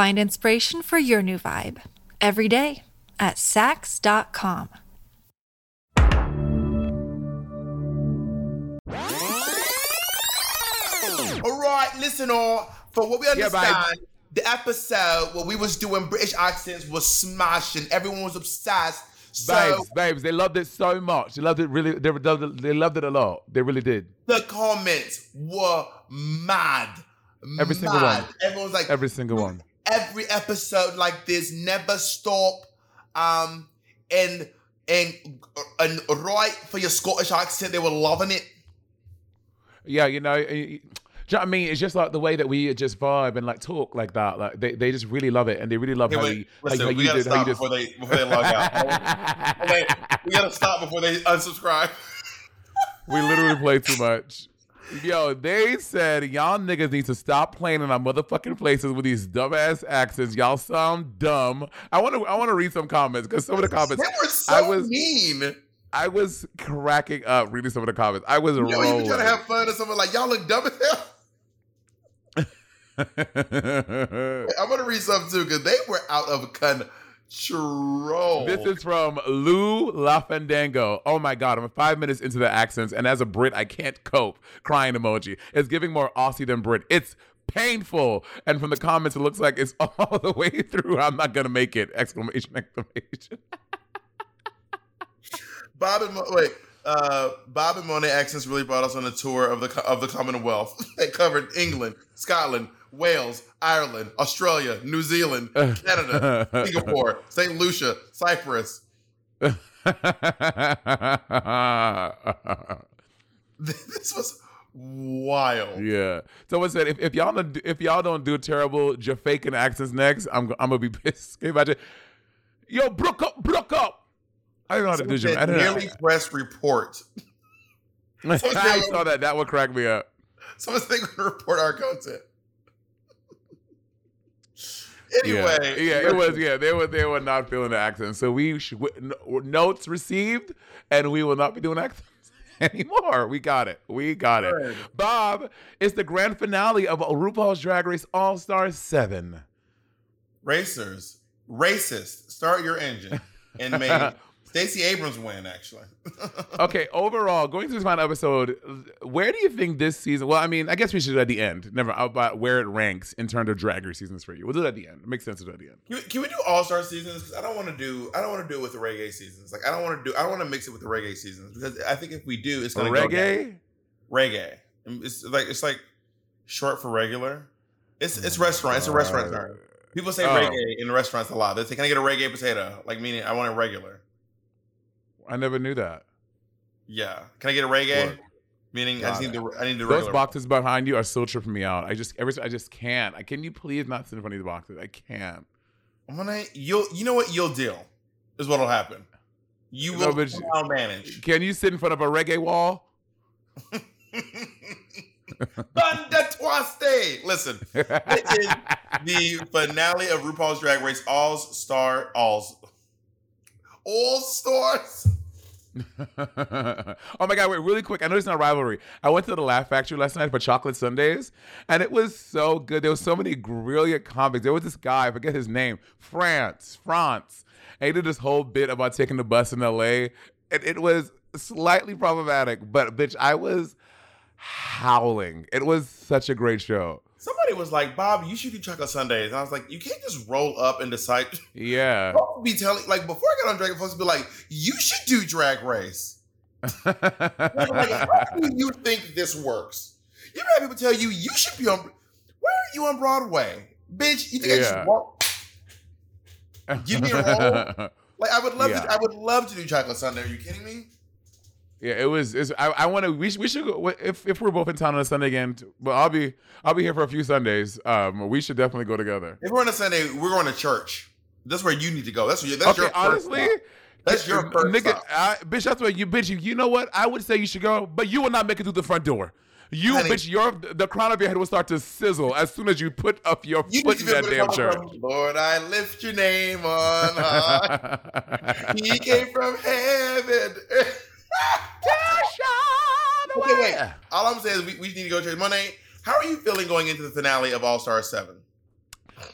Find inspiration for your new vibe every day at Saks.com. All right, listen all. For what we Yeah, understand, the episode where we was doing British accents was smashing. Everyone was obsessed. So babes, babes, they loved it so much. They loved it really. They loved it, they loved it a lot. They really did. the comments were mad. Every single one. Everyone was like, Every single one. Every episode like this never stop. Um, and and and right for your Scottish accent, they were loving it. Yeah, you know. eh, eh, Do you know what I mean? It's just like the way that we just vibe and like talk like that. Like they, they just really love it and they really love Hey, how, wait, we, listen, how, how we you gotta did. How you stop just. before they before they log out. We gotta stop before they unsubscribe. we literally play too much. Yo, they said y'all niggas need to stop playing in our motherfucking places with these dumbass accents. Y'all sound dumb. I want to I want to read some comments because some of the comments They were so I was mean. I was cracking up reading some of the comments. I was You know, rolling. even trying to have fun or something like y'all look dumb as hell. I'm gonna read something too because they were out of control. This is from Lou LaFandango. Oh my God, I'm five minutes into the accents, and as a Brit, I can't cope. Crying emoji. It's giving more Aussie than Brit. It's painful. And from the comments, it looks like it's all the way through. I'm not gonna make it! Exclamation! Exclamation! Bob and Mo- wait, uh, Bob and Monet accents really brought us on a tour of the of the Commonwealth. they covered England, Scotland, Wales, Ireland, Australia, New Zealand, Canada, Singapore, Saint Lucia, Cyprus. This was wild. yeah. Someone said if, if y'all don't do- if y'all don't do terrible Jamaican accents next, I'm I'm gonna be pissed. Can you? Yo, brook up, brook up. I don't know how to do Jamaican. nearly press report. I saw that. That would crack me up. Someone's to report our content. Anyway, yeah, yeah, it was. Yeah, they were they were not feeling the accent. So we sh- notes received, and we will not be doing accents anymore. We got it. We got it. Good. Bob, it's the grand finale of RuPaul's Drag Race All Star Seven. racers, racist. Start your engine and made Stacey Abrams win. Actually, Okay, overall, going through this final episode, where do you think this season? Well, I mean, I guess we should do it at the end. Never uh, about where it ranks in terms of Drag Race seasons for you. We'll do it at the end. It makes sense to do it at the end. can we, can we do All Star seasons? Because I don't want to do. I don't want to do it with the reggae seasons. Like I don't want to do. I don't want to mix it with the reggae seasons because I think if we do, it's going to go. Reggae. reggae. It's like it's like short for regular. It's it's oh restaurant. It's a restaurant term. People say Oh. reggae in restaurants a lot. They say, "Can I get a reggae potato?" Like meaning I want it regular. I never knew that. Yeah. Can I get a reggae? Meaning, I just need the I need the Those boxes behind you are still tripping me out. I just every I just can't. I can you please not sit in front of the boxes? I can't. I'm gonna you'll you know what you'll deal is what'll happen. You No, will somehow manage. Can you sit in front of a reggae wall? Thunder Twaste. Listen, it is the finale of RuPaul's Drag Race All Star Alls All Stars. oh my god, wait, really quick. I know it's not rivalry. I went to the Laugh Factory last night for chocolate sundaes, and it was so good. There was so many brilliant comics. There was this guy, I forget his name, France, France. And he did this whole bit about taking the bus in LA. And it was slightly problematic, but bitch, I was howling. It was such a great show. Somebody was like, Bob, you should do chocolate sundaes. And I was like, you can't just roll up and decide. Yeah. Folks be telling, like, before I got on Drag, folks be like, you should do Drag Race. Like, how do you think this works? You ever have people tell you, you should be on, where are you on Broadway? Bitch, you think I Yeah. should walk? Give me a roll. Like, I would love Yeah. to, I would love to do chocolate sundae. Are you kidding me? Yeah, it was. It's, I, I want to. We, we should go if if we're both in town on a Sunday again. t- Well, I'll be I'll be here for a few Sundays. Um, we should definitely go together. If we're on a Sunday, we're going to church. That's where you need to go. That's your, that's okay, your honestly. That's your first nigga. I, bitch. That's what you bitch. You, you know what? I would say you should go, but you will not make it through the front door. You Honey. bitch, your the crown of your head will start to sizzle as soon as you put up your You foot in that damn church. from, Lord, I lift your name on high. he came from heaven. okay, wait. All I'm saying is we, we need to go to church. Monet, how are you feeling going into the finale of All Star 7?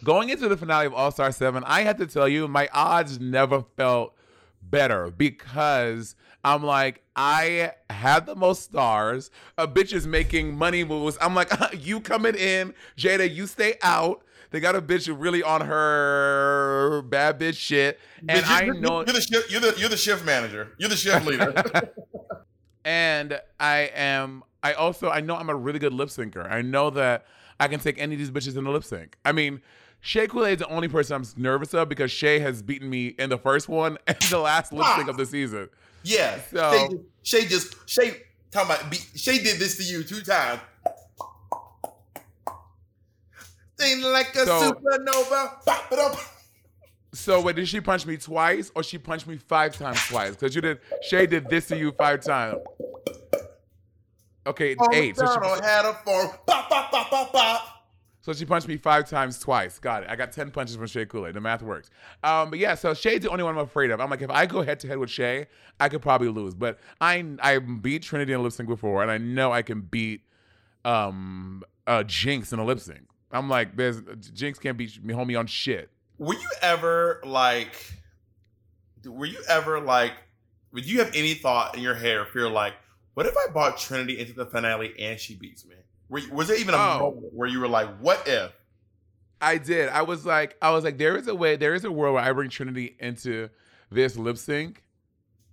Going into the finale of All Star 7, I have to tell you, my odds never felt better because I'm like, I have the most stars. A bitch is making money moves. I'm like, you coming in, Jaida, you stay out. They got a bitch really on her bad bitch shit. And But you- I you're- know you're the shift, you're the you're the shift manager. You're the shift leader. and I am I also I know I'm a really good lip syncer. I know that I can take any of these bitches in the lip sync. I mean, Shea Couleé is the only person I'm nervous of because Shea has beaten me in the first one and the last lip sync of the season. yeah. So- Shea, just- Shea talking about Shea did this to you two times. Thing like a So- supernova. Pop it up. So wait, did she punch me twice or she punched me five times twice? Because you did Shea did this to you five times. Okay, Oh, eight. So she, had a form. Pop, pop, pop, pop, pop. so she punched me five times twice. Got it. I got 10 punches from Shea Kool Aid. The math works. Um, but yeah, so Shea's the only one I'm afraid of. I'm like, if I go head to head with Shea, I could probably lose. But I I beat Trinity in a lip sync before, and I know I can beat um uh Jinkx in a lip sync. I'm like, there's Jinkx can't beat me homie on shit. Were you ever like, were you ever like, would you have any thought in your head you're like, what if I bought Trinity into the finale and she beats me? Were was there even a Oh. moment where you were like, what if? I did. I was like, I was like, there is a way, there is a world where I bring Trinity into this lip sync,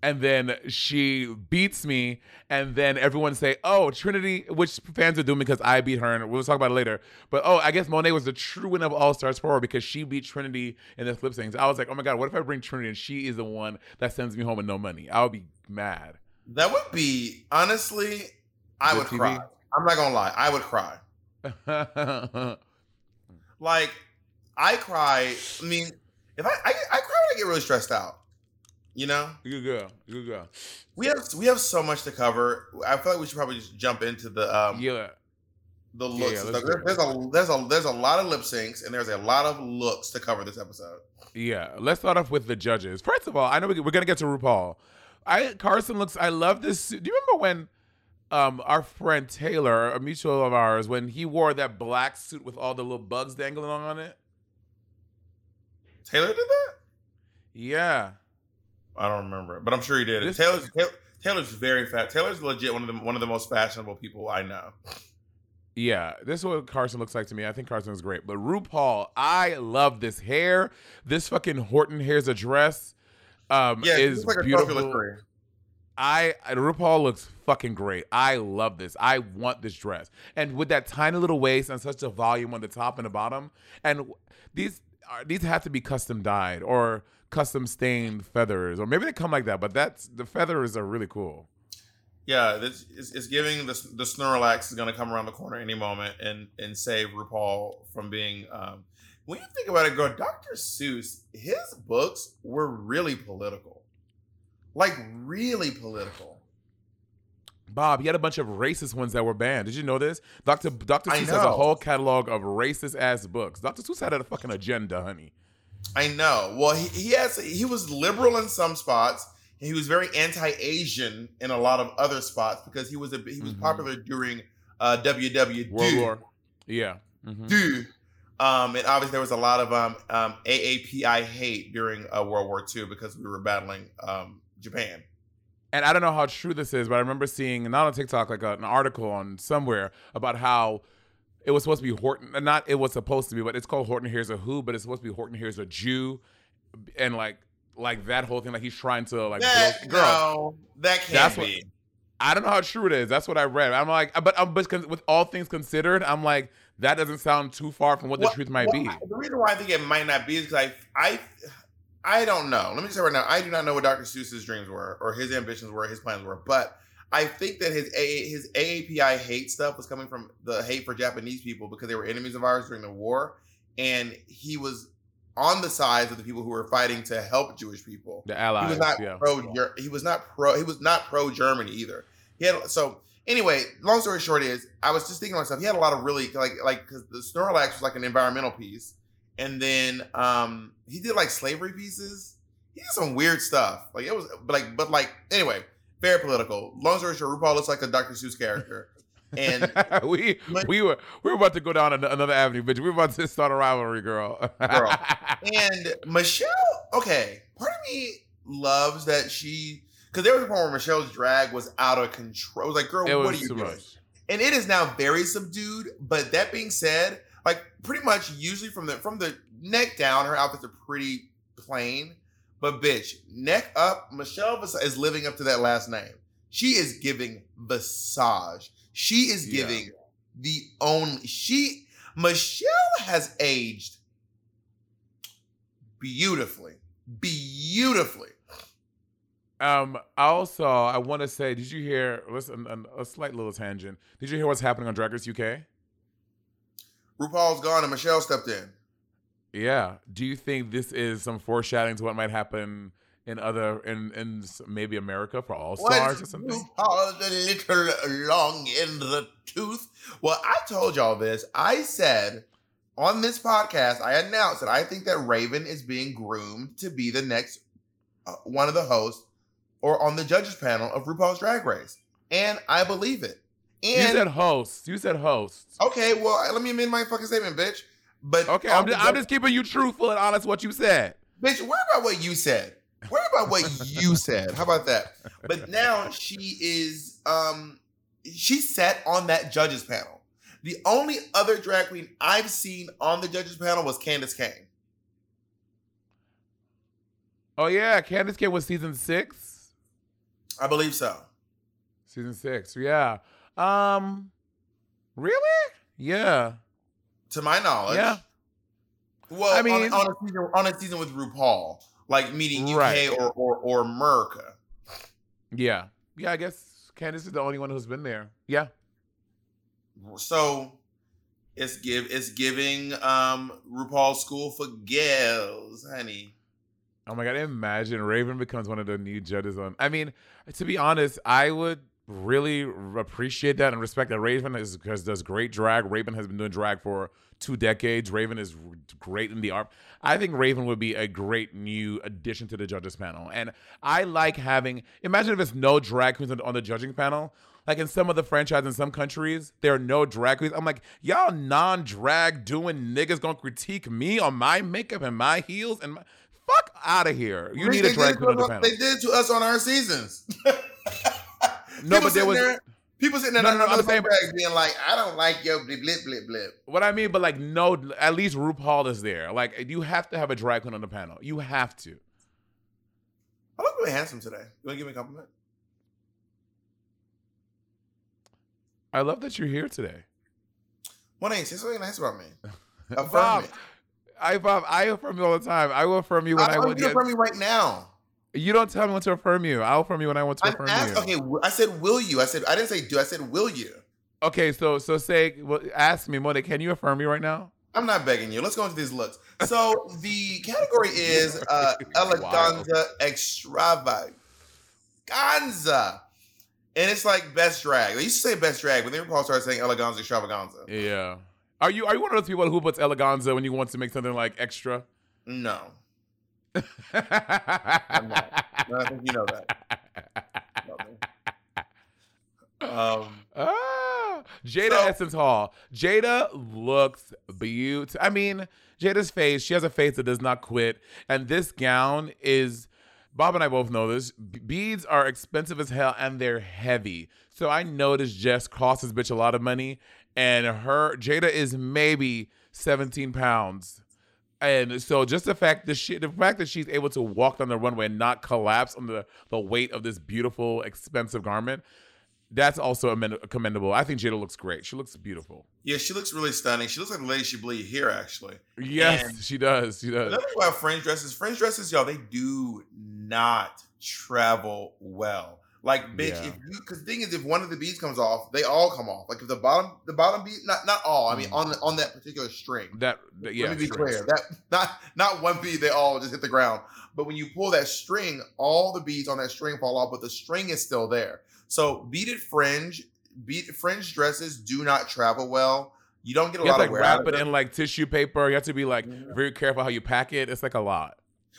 and then she beats me, and then everyone say, "Oh, Trinity," which fans are doing because I beat her, and we'll talk about it later. But oh, I guess Monet was the true winner of All Stars Four because she beat Trinity in this lip sync. I was like, oh my god, what if I bring Trinity and she is the one that sends me home with no money? I would be mad. That would be, honestly, I Good would TV? cry. I'm not gonna lie, I would cry. Like, I cry. I mean, if I, I, I cry when I get really stressed out. You know, Good girl, good girl. we have we have so much to cover. I feel like we should probably just jump into the um, Yeah. the looks. yeah, and let's stuff. do it. there's a there's a there's a lot of lip syncs and there's a lot of looks to cover this episode. Yeah, let's start off with the judges. First of all, I know we, we're gonna get to RuPaul. I Carson looks. I love this. Do you remember when um our friend Taylor, a mutual of ours, when he wore that black suit with all the little bugs dangling on it? Taylor did that. Yeah, I don't remember, but I'm sure he did. This- Taylor's Taylor's very fat. Taylor's legit one of the one of the most fashionable people I know. yeah. This is what Carson looks like to me. I think Carson is great. But RuPaul, I love this hair. This fucking Horton hair's a dress. Um, Yeah, is like beautiful. I RuPaul looks fucking great. I love this. I want this dress. And with that tiny little waist and such a volume on the top and the bottom, and these are these have to be custom dyed or custom stained feathers, or maybe they come like that. But that's the feathers are really cool. Yeah, this is it's giving the the Lorax is going to come around the corner any moment and and save RuPaul from being. Um, when you think about it, girl, Dr. Seuss, his books were really political, like really political. Bob, he had a bunch of racist ones that were banned. Did you know this? Dr. Dr. Seuss has a whole catalog of racist ass books. Dr. Seuss had a fucking agenda, honey. I know. Well, he, he has he was liberal in some spots. And he was very anti-Asian in a lot of other spots because he was a he was Mhm. popular during uh, WW World War. Yeah. Mhm. do. Um, and obviously there was a lot of um, um, AAPI hate during uh, World War II because we were battling um, Japan. And I don't know how true this is, but I remember seeing not on TikTok like a, an article on somewhere about how it was supposed to be Horton. Not it was supposed to be, but it's called Horton Hears a Who, but it's supposed to be Horton Hears a Jew, and like like that whole thing. Like he's trying to like That, girl. no, that can't That's what- be. I don't know how true it is. That's what I read. I'm like, but um, but with all things considered, I'm like that doesn't sound too far from what the truth might well, be. The reason why I think it might not be is because I, I, I don't know. Let me say right now, I do not know what Dr. Seuss's dreams were or his ambitions were, his plans were, but I think that his A, his AAPI hate stuff was coming from the hate for Japanese people because they were enemies of ours during the war, and he was on the sides of the people who were fighting to help Jewish people. The allies. He was not yeah. pro. He was not pro. He was not pro Germany either. He had so anyway. Long story short is, I was just thinking to myself. He had a lot of really like like because the Lorax was like an environmental piece, and then um he did like slavery pieces. He did some weird stuff. Like it was like but like anyway, very political. Long story short, RuPaul looks like a Dr. Seuss character, and we we were we were about to go down another avenue, bitch. We were about to start a rivalry, girl. Girl. And Michelle, okay, part of me loves that she because there was a point where Michelle's drag was out of control. Was like, girl, it what are you doing? much. And it is now very subdued. But that being said, like pretty much usually from the from the neck down, her outfits are pretty plain. But bitch, neck up, Michelle is living up to that last name. She is giving Visage. She is Yeah. giving the only she Michelle has aged beautifully. Beautifully. Um. Also, I want to say, did you hear? Listen, an- a slight little tangent. Did you hear what's happening on Drag Race UK? RuPaul's gone and Michelle stepped in. Yeah. Do you think this is some foreshadowing to what might happen in other in in maybe America for All Stars or something? RuPaul's a little long in the tooth. Well, I told y'all this. I said on this podcast, I announced that I think that Raven is being groomed to be the next uh, one of the hosts or on the judges panel of RuPaul's Drag Race. And I believe it. And You said hosts. You said hosts. okay, well, let me amend my fucking statement, bitch. But Okay, I'm just, I'm just keeping you truthful and honest. What you said. Bitch, worry about what you said. Worry about what you said. How about that? But now she is um she sat on that judges panel. The only other drag queen I've seen on the judges panel was Candis Cayne. Oh yeah, Candis Cayne was season six. I believe so. Season six. Yeah. Um. Really? Yeah. To my knowledge. Yeah. Well, I mean, on, on a season on a season with RuPaul, like meeting UK Right. or, or or America. Yeah. Yeah. I guess Candis is the only one who's been there. Yeah. So it's give it's giving um RuPaul School for Girls, honey. Oh my god! Imagine Raven becomes one of the new judges on. I mean, to be honest, I would really appreciate that and respect that Raven is because does great drag. Raven has been doing drag for two decades. Raven is great in the art. I think Raven would be a great new addition to the judges panel. And I like having. Imagine if it's no drag queens on, on the judging panel. Like in some of the franchises in some countries, there are no drag queens. I'm like, y'all non-drag doing niggas gonna critique me on my makeup and my heels and my fuck out of here. You need a drag queen on the panel. They did to us on our seasons. No, People but there was there- people sitting there No, on no, no, I'm another saying- drag being like, I don't like your blip blip blip blip. what I mean, but like no, at least RuPaul is there. Like you have to have a drag queen on the panel. You have to. I look really handsome today. You want to give me a compliment? I love that you're here today. One ain't say something nice about me. Affirm Bob, me. I Bob, I affirm you all the time. I will affirm you when I, I, I'm get. affirm me right now. You don't tell me when to affirm you. I'll affirm you when I want to I'm affirm ask- you. okay, I said will you? I said I didn't say do. I said will you? Okay, so so say, well, ask me, Mona, can you affirm me right now? I'm not begging you. Let's go into these looks. So the category is uh eleganza extravaganza. And it's like best drag. They used to say best drag, but then Paul started saying eleganza extravaganza. Yeah. Are you are you one of those people who puts eleganza when you want to make something like extra? No. I'm not. No, I think you know that. Um Ah, Jaida So- Essence Hall. Jaida looks beautiful. I mean, Jaida's face, she has a face that does not quit. And this gown is, Bob and I both know this. Beads are expensive as hell and they're heavy. So I noticed Jess cost this bitch a lot of money. And her, Jaida is maybe 17 pounds. And so just the fact that she the fact that she's able to walk down the runway and not collapse under the weight of this beautiful, expensive garment, that's also commendable. I think Jaida looks great. She looks beautiful. yeah, she looks really stunning. She looks like the lady she bleed here, actually. Yes, And- she does. She does. Another thing about fringe dresses, fringe dresses, y'all, they do not travel well. Like, bitch, Yeah. if you because the thing is, if one of the beads comes off, they all come off. Like if the bottom, the bottom bead, not not all. I mean, Mm. on the, on that particular string. That, yeah. Let me be sure. clear. That not not one bead, they all just hit the ground. But when you pull that string, all the beads on that string fall off, but the string is still there. So beaded fringe, bead fringe dresses do not travel well. You don't get a You have lot to of like wear out wrap of it in like tissue paper. You have to be like Yeah. very careful how you pack it. It's like a lot.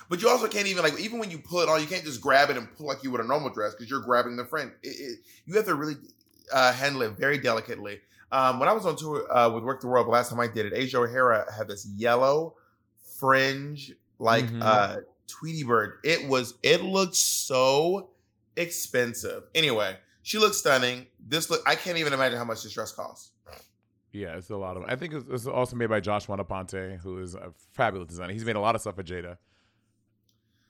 But you also can't even like even when you pull it on, you can't just grab it and pull like you would a normal dress because you're grabbing the fringe. It, it, you have to really uh, handle it very delicately. Um, when I was on tour uh, with Werq the World, the last time I did it, Asia O'Hara had this yellow fringe like Mhm. uh, Tweety Bird. It was it looked so expensive. Anyway, she looks stunning. This look I can't even imagine how much this dress costs. Yeah, it's a lot of. I think it's, it's also made by Josh Monaponte, who is a fabulous designer. He's made a lot of stuff for Jaida.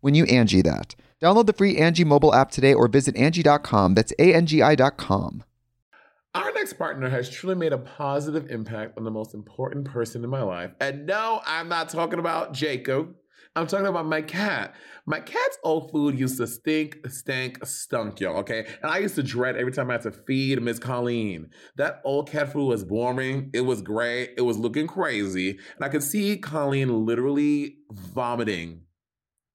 when you Angie that. Download the free Angie mobile app today or visit Angie.com. That's A-N-G-I dot com. Our next partner has truly made a positive impact on the most important person in my life. And no, I'm not talking about Jacob. I'm talking about my cat. My cat's old food used to stink, stank, stunk, y'all, okay? And I used to dread every time I had to feed Miss Colleen. That old cat food was boring. It was gray. It was looking crazy. And I could see Colleen literally vomiting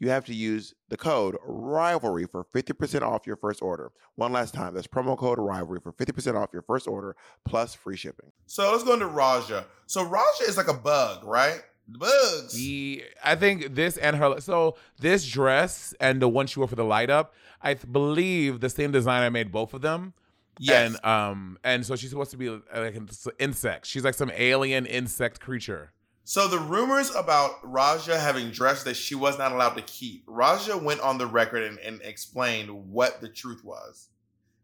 you have to use the code rivalry for 50% off your first order. One last time, that's promo code rivalry for 50% off your first order plus free shipping. So let's go into Raja. So Raja is like a bug, right? Bugs. The, I think this and her. So this dress and the one she wore for the light up, I th- believe the same designer made both of them. Yes. And um, and so she's supposed to be like an insect. She's like some alien insect creature. So the rumors about Raja having dressed that she was not allowed to keep, Raja went on the record and, and explained what the truth was.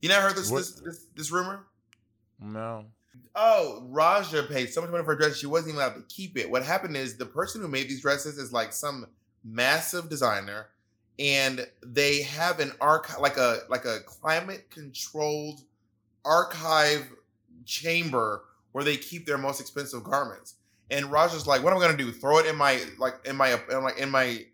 You never heard this this, this this rumor? No. Oh, Raja paid so much money for a dress she wasn't even allowed to keep it. What happened is the person who made these dresses is like some massive designer, and they have an archive like a like a climate controlled archive chamber where they keep their most expensive garments. And Raja's like, "What am I gonna do? Throw it in my like in my in like in my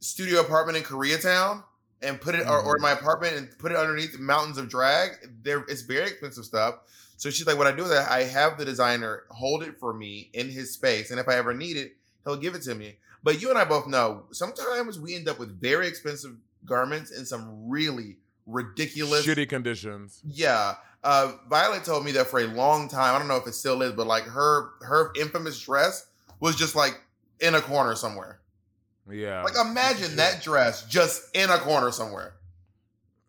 studio apartment in Koreatown and put it or, or in mm-hmm. my apartment and put it underneath mountains of drag? There, it's very expensive stuff." So she's like, "What I do is I I have the designer hold it for me in his space, and if I ever need it, he'll give it to me." But you and I both know sometimes we end up with very expensive garments in some really ridiculous Shitty conditions. yeah. Uh, Violet told me that for a long time. I don't know if it still is, but like her her infamous dress was just like in a corner somewhere. Yeah. Like imagine that dress just in a corner somewhere.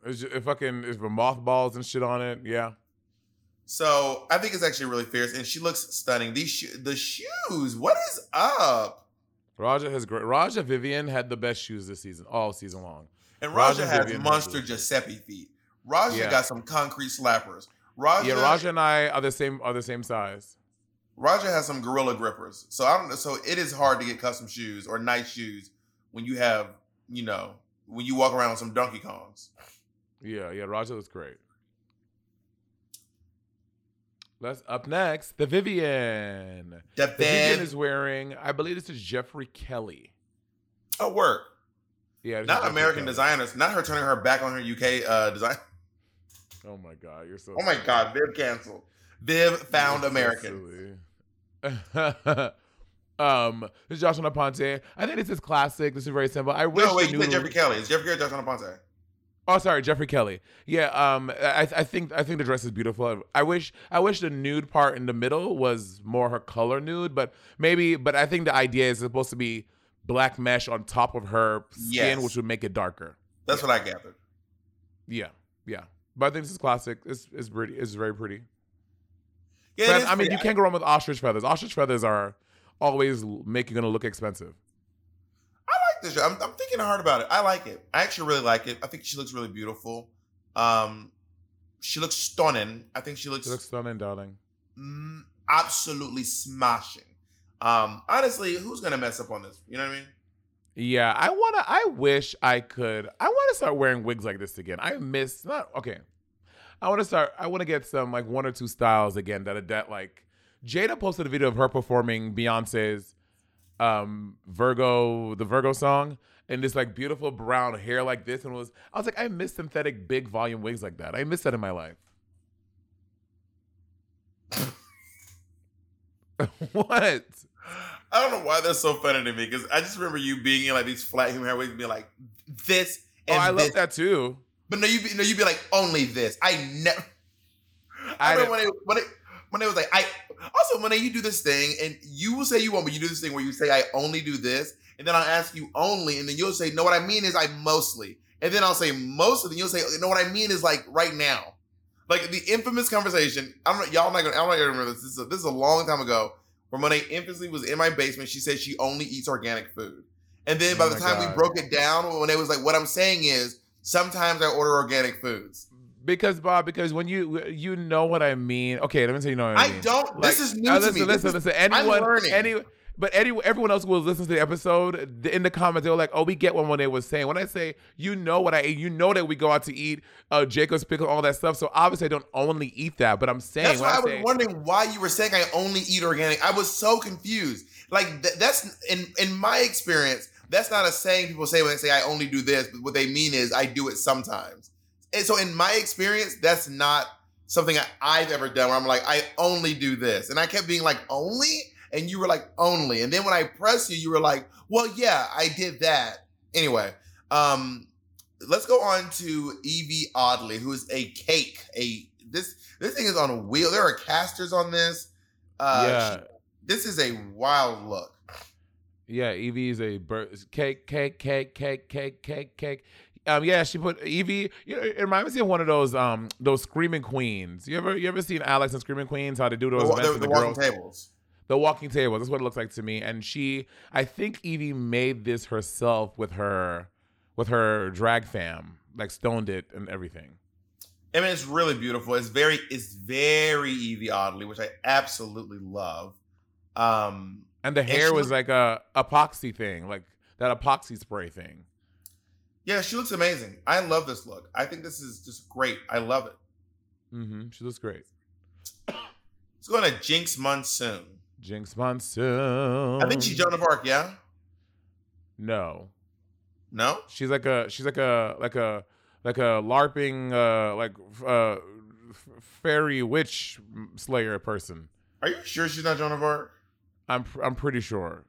It's just, it fucking it's with mothballs and shit on it. Yeah. So I think it's actually really fierce, and she looks stunning. These sho- the shoes. What is up? Raja has great. Raja Vivienne had the best shoes this season, all season long. And Raja, Raja has Vivienne monster. Giuseppe feet. Raja Yeah. got some concrete slappers. Raja, Yeah, Raja and I are the same. Are the same size. Raja has some gorilla grippers. So I don't. So it is hard to get custom shoes or nice shoes when you have, you know, when you walk around with some Donkey Kongs. Yeah, yeah. Raja looks great. Let's up next. The Vivienne. The The Vivienne is wearing. I believe this is Jeffrey Kelly. Oh, work. Yeah, Not American Kelly. designers. Not her turning her back on her UK uh, design. Oh my god, you're so. Oh my God, Viv canceled. Viv found You're so American. um, this is Joshua Ponte. I think this is classic. This is very simple. I wish No, wait, you said Jeffrey Kelly. It's Jeffrey Kelly, Joshua Ponte. Oh, sorry, Jeffrey Kelly. Yeah, um, I, I think I think the dress is beautiful. I wish I wish the nude part in the middle was more her color nude, but maybe. But I think the idea is supposed to be black mesh on top of her skin, Yes. which would make it darker. That's what I gathered. Yeah, yeah. But I think this is classic. It's it's pretty. It's very pretty. Yeah, I mean, pretty. you can't go wrong with ostrich feathers. Ostrich feathers are always make you gonna look expensive. I like this. I'm, I'm thinking hard about it. I like it. I actually really like it. I think she looks really beautiful. Um, she looks stunning. I think she looks, It looks stunning, darling. mm, absolutely smashing. Um, honestly, who's gonna mess up on this? You know what I mean? Yeah, I wanna. I wish I could. I want to start wearing wigs like this again. I miss not okay. I want to start. I want to get some like one or two styles again that are that like. Jaida posted a video of her performing Beyonce's um Virgo, the Virgo song, and this like beautiful brown hair like this, and was I was like, I miss synthetic big volume wigs like that. I miss that in my life. what? I don't know why they're so funny to me because I just remember you being in like these flat human hair wigs, being like this Oh, and I this. love that too. But no, you be, no, you'd be like only this. I never. I I remember when it when it when it was like I also when you do this thing and you will say you won't, but you do this thing where you say I only do this, and then I'll ask you only, and then you'll say no. What I mean is I mostly, and then I'll say mostly, and you'll say no. What I mean is like right now, like the infamous conversation. I'm not y'all not gonna not gonna remember this. This is a, this is a long time ago. Where Monet infamously was in my basement, she said she only eats organic food, and then Oh by the time we broke it down, when it was like, what I'm saying is sometimes I order organic foods. Because Bob, because when you you know what I mean. Okay, let me say you know what I I don't. this is new uh, to listen, me. This Listen, is- listen. I'm Anyone, learning. any, but any, everyone else who will listen to the episode in the comments. They were like, "Oh, we get what Monet was saying." When I say, you know what I eat, you know that we go out to eat uh, Jacob's pickle, all that stuff. So obviously, I don't only eat that, but I'm saying That's why I was wondering why you were saying I only eat organic. I was so confused. Like th- that's in in my experience, that's not a saying people say when they say I only do this, but what they mean is I do it sometimes. And so in my experience, that's not something I, I've ever done where I'm like I only do this, and I kept being like only, and you were like only, and then when I pressed you, you were like, well, yeah, I did that. Anyway, um, let's go on to Yvie Oddly, who is a cake. A this this thing is on a wheel. There are casters on this. Uh, yeah, she- this is a wild look. yeah, Yvie is a bird, cake, cake, cake, cake, cake, cake, cake. Um, yeah, she put Yvie. You know, it reminds me of one of those um those screaming queens. You ever you ever seen Alex and Screaming Queens? How they do those wa- events the, the the girls? tables. The walking table. That's what it looks like to me. And she, I think Yvie made this herself with her, with her drag fam, like stoned it and everything. I mean, it's really beautiful. It's very, it's very Yvie Oddly, which I absolutely love. Um, And the hair she was look- like a epoxy thing, like that epoxy spray thing. yeah, she looks amazing. I love this look. I think this is just great. I love it. Mm-hmm. She looks great. Let's go on to Jinkx Monsoon. Jinkx Monsoon. I think she's Joan of Arc. Yeah. No, No. she's like a she's like a like a like a larping uh like uh f- fairy witch slayer person. Are you sure she's not Joan of Arc? I'm pr- I'm pretty sure.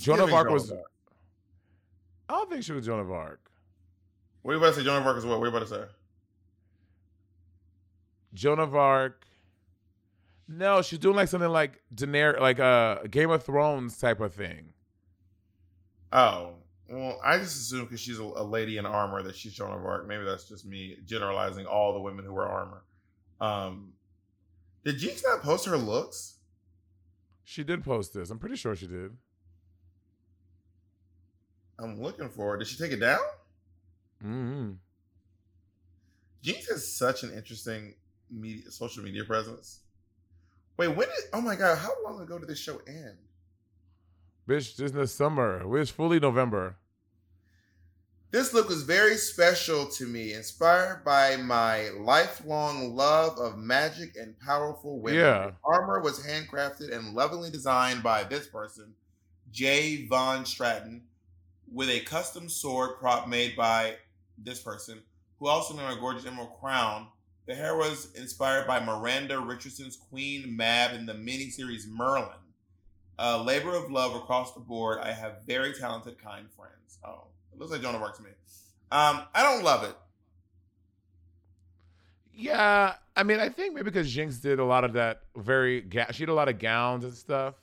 Joan of Arc Joan was- of Arc. I don't think she was Joan of Arc. What are you about to say? Joan of Arc is what? What are you about to say? Joan of Arc. No, she's doing like something like Daenerys, like a Game of Thrones type of thing. Oh, well, I just assume because she's a, a lady in armor that she's Joan of Arc. Maybe that's just me generalizing all the women who wear armor. Um, did Jinkx not post her looks? She did post this. I'm pretty sure she did. I'm looking for it. Did she take it down? hmm Jinkx has such an interesting media, social media presence. Wait, when did? Oh my god, how long ago did this show end? Bitch, this is the summer. It's fully November. This look was very special to me, inspired by my lifelong love of magic and powerful women. Yeah. The armor was handcrafted and lovingly designed by this person, Jay Von Stratton, with a custom sword prop made by this person, who also made a gorgeous emerald crown. The hair was inspired by Miranda Richardson's Queen Mab in the miniseries Merlin. Uh, labor of love across the board. I have very talented, kind friends. Oh, it looks like Arc to me. Um, I don't love it. Yeah, I mean, I think maybe because Jinkx did a lot of that very, ga- she did a lot of gowns and stuff,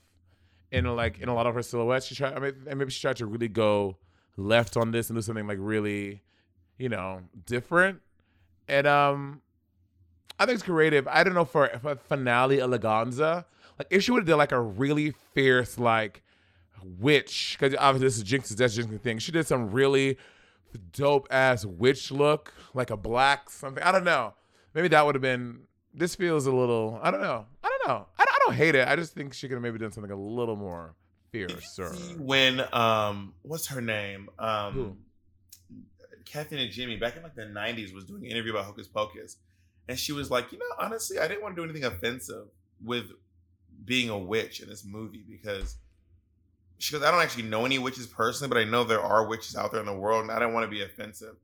in like in a lot of her silhouettes. She tried, I mean, maybe she tried to really go left on this and do something like really, you know, different. And um, I think it's creative. I don't know for, for finale eleganza, like if she would have done like a really fierce like witch, because obviously this is Jinkx's that's Jinkx's thing. She did some really dope ass witch look, like a black something. I don't know. Maybe that would have been. This feels a little. I don't know. I don't know. I, I don't hate it. I just think she could have maybe done something a little more fierce. See when um, what's her name? Um, Who? Kathy Najimy back in like the '90s was doing an interview about Hocus Pocus, and she was like, you know, honestly, I didn't want to do anything offensive with being a witch in this movie because she goes, I don't actually know any witches personally, but I know there are witches out there in the world, and I don't want to be offensive.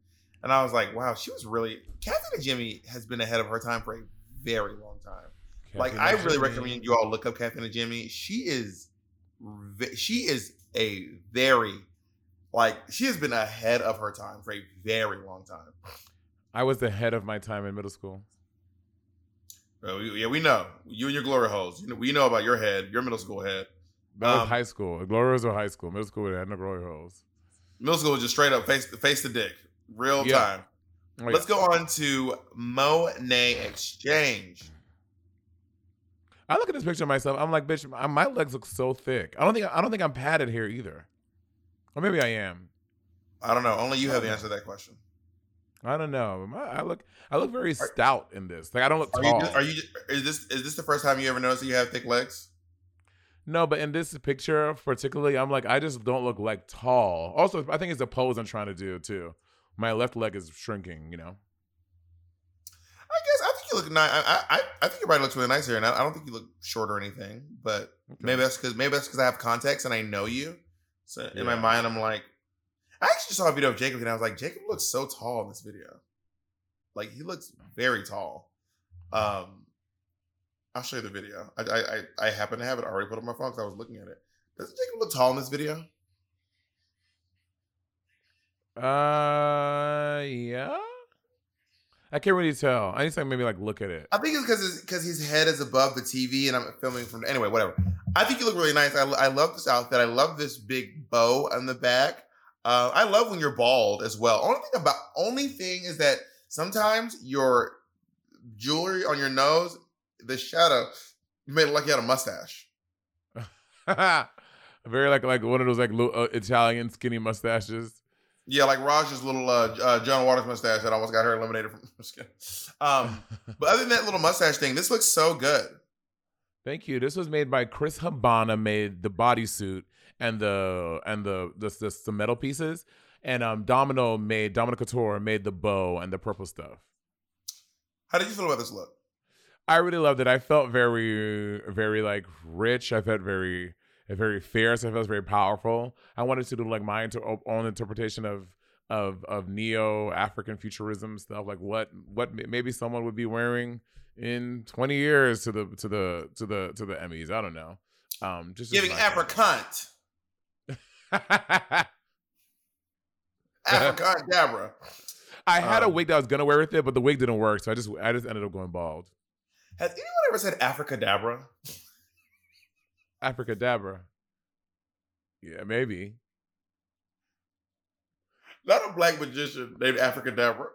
And I was like, wow, she was really Kathy Najimy has been ahead of her time for a very long time. like I really Jimmy. recommend you all look up Kathy Najimy. She is, she is a very, like she has been ahead of her time for a very long time. I was ahead of my time in middle school. Uh, we- yeah, we know you and your glory holes. You know, we know about your head, your middle school head. That was Um, high school. Glorious or high school. Middle school had no glory holes. Middle school was just straight up face face the dick, real Yeah. time. Oh, Let's go on to Monet Exchange. I look at this picture of myself. I'm like, bitch, my- my legs look so thick. I don't think I don't think I'm padded here either, or maybe I am. I don't know. Only you have the answer to that question. I don't know. I look I look very stout in this. Like I don't look Are tall. you? Are you? Is this? Is this the first time you ever noticed that you have thick legs? No, but in this picture particularly, I'm like, I just don't look like tall. Also, I think it's the pose I'm trying to do too. My left leg is shrinking, you know. I guess I think you look nice. I, I I think your body looks really nice here, and I, I don't think you look short or anything. But maybe that's because maybe that's because I have context and I know you. So in my mind, I'm like, I actually saw a video of Jacob, and I was like, Jacob looks so tall in this video. Like he looks very tall. Um, I'll show you the video. I I I, I happen to have it already put on my phone because I was looking at it. Does Jacob look tall in this video? Uh, yeah. I can't really tell. I need to maybe like look at it. I think it's because because his head is above the TV, and I'm filming from anyway. Whatever. I think you look really nice. I, I love this outfit. I love this big bow on the back. Uh, I love when you're bald as well. Only thing about only thing is that sometimes your jewelry on your nose, the shadow, you made it like you had a mustache. Very like like one of those like little, uh, Italian skinny mustaches. Yeah, like Raj's little uh, uh, John Waters mustache that almost got her eliminated from. Um, but other than that little mustache thing, this looks so good. Thank you. This was made by Chris Habana. Made the bodysuit and the and the the, the, the metal pieces, and um Domino made Domino Couture made the bow and the purple stuff. How did you feel about this look? I really loved it. I felt very, very like rich. I felt very, very fierce. I felt very powerful. I wanted to do like my inter- own interpretation of of of neo African futurism stuff. Like what what maybe someone would be wearing in twenty years to the to the to the to the Emmys. I don't know. Um, just Giving just Africant I had a Um, wig that I was gonna wear with it, but the wig didn't work, so I just I just ended up going bald. Has anyone ever said Africadabra? Africadabra. Yeah, maybe. Not a black magician named Africadabra.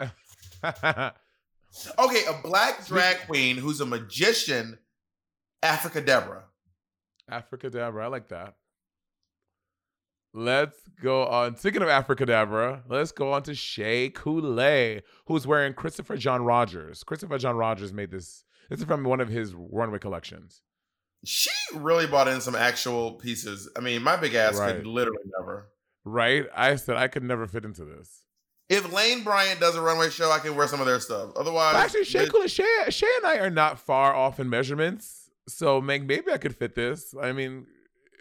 Okay, a black drag queen who's a magician, Africadabra. Africadabra. I like that. Let's go on. Speaking of Africadabra, let's go on to Shea Couleé, who's wearing Christopher John Rogers. Christopher John Rogers made this. This is from one of his runway collections. She really bought in some actual pieces. I mean, my big ass Right. could literally never. Right? I said I could never fit into this. If Lane Bryant does a runway show, I can wear some of their stuff. Otherwise, But actually, Shea, Couleé- Shea, Shea and I are not far off in measurements. So maybe I could fit this. I mean,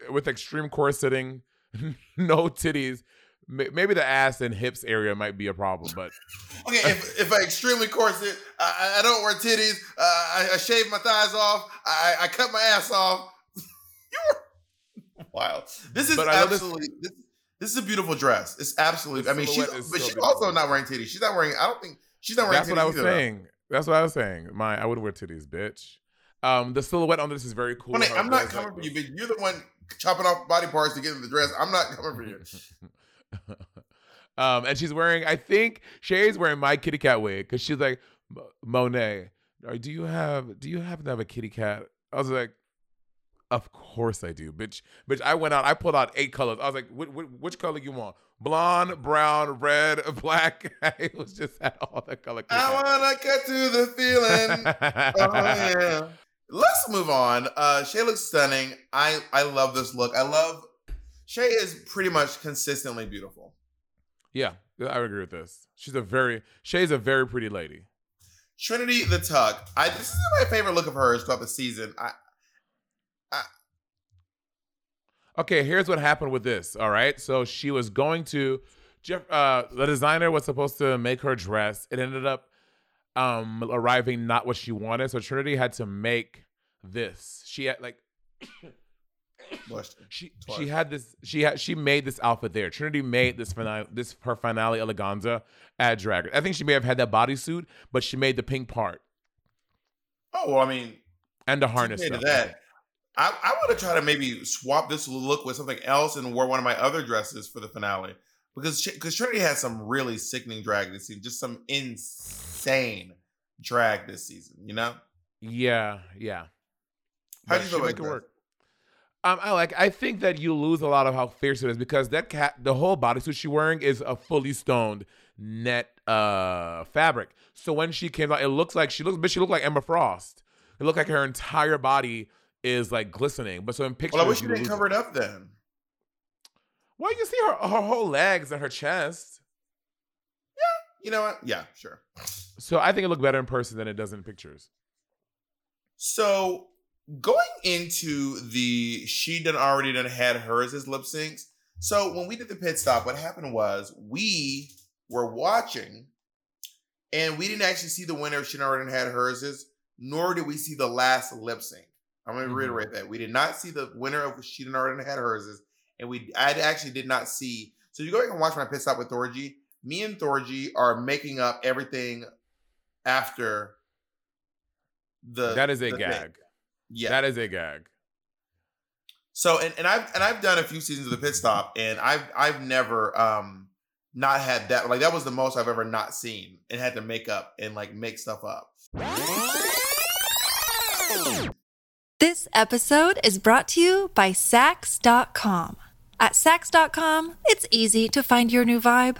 with extreme corseting, no titties, maybe the ass and hips area might be a problem. But Okay, if, if I extremely corset, I, I- I don't wear titties, uh, I, I shave my thighs off, I, I cut my ass off. You're wild. This is But I love this- absolutely this, this is a beautiful dress. It's absolutely. I mean, she's but so she's beautiful. also not wearing titties. She's not wearing. I don't think she's not wearing. that's what I was either, saying. That's what I was saying. My I would wear titties, bitch. Um, the silhouette on this is very cool. Monét, I'm not coming for you, bitch. You're the one chopping off body parts to get in the dress. I'm not coming for you. um, and she's wearing, I think Shea's wearing my kitty cat wig because she's like, Monét, do you have, do you happen to have a kitty cat? I was like, of course I do, bitch. Bitch, I went out, I pulled out eight colors. I was like, which, which color you want? Blonde, brown, red, black. it was just had all the color. I wanna cut to the feeling. oh yeah. Let's move on. Uh Shea looks stunning. I I love this look. I love Shea is pretty much consistently beautiful. Yeah, I agree with this. She's a very, Shea's a very pretty lady. Trinity the Tuck. I this is my favorite look of hers throughout the season. I Okay, here's what happened with this. All right, so she was going to Jeff. Uh, the designer was supposed to make her dress. It ended up um arriving not what she wanted. So Trinity had to make this. She had like she Twice. she had this she had she made this outfit there. Trinity made this finale this her finale eleganza at Drag I think she may have had that bodysuit, but she made the pink part Oh well, I mean, and the harness stuff. that. I, I would have tried to maybe swap this look with something else and wore one of my other dresses for the finale because because Trinity had some really sickening drag this season, just some insane drag this season. You know, Yeah, yeah. How'd But you feel make it work. Um, I like. I think that you lose a lot of how fierce it is because that cat, the whole bodysuit she's wearing is a fully stoned net uh fabric. So when she came out, it looks like she looks, but she looked like Emma Frost. It looked like her entire body is like glistening. But so in pictures, well, I wish you you didn't cover it up then. Well, you can see her her whole legs and her chest. You know what? Yeah, sure. So I think it looked better in person than it does in pictures. So going into the she done already done had hers as lip syncs. So when we did the pit stop, what happened was we were watching and we didn't actually see the winner of she done already done had hers is, nor did we see the last lip sync. I'm gonna Mhm. reiterate that. We did not see the winner of she done already done had hers is, and we I actually did not see. So you go back and watch my pit stop with Thorgy. Me and Thorgy are making up everything after the that is a the thing. gag. Yeah. That is a gag. So and, and I've and I've done a few seasons of the pit stop and I've I've never um not had that like that was the most I've ever not seen and had to make up and like make stuff up. This episode is brought to you by Saks.com. At Saks.com, it's easy to find your new vibe.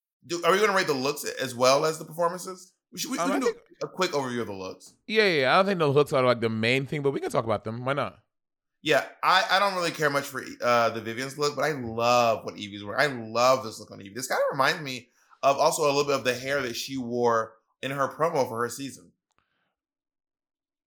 Do, are we going to rate the looks as well as the performances? We should we, we Um, I can do think- a quick overview of the looks. Yeah, yeah. I don't think the looks are like the main thing, but we can talk about them. Why not? Yeah, I, I don't really care much for uh, the Vivienne's look, but I love what Yvie's wearing. I love this look on Yvie. This kind of reminds me of also a little bit of the hair that she wore in her promo for her season.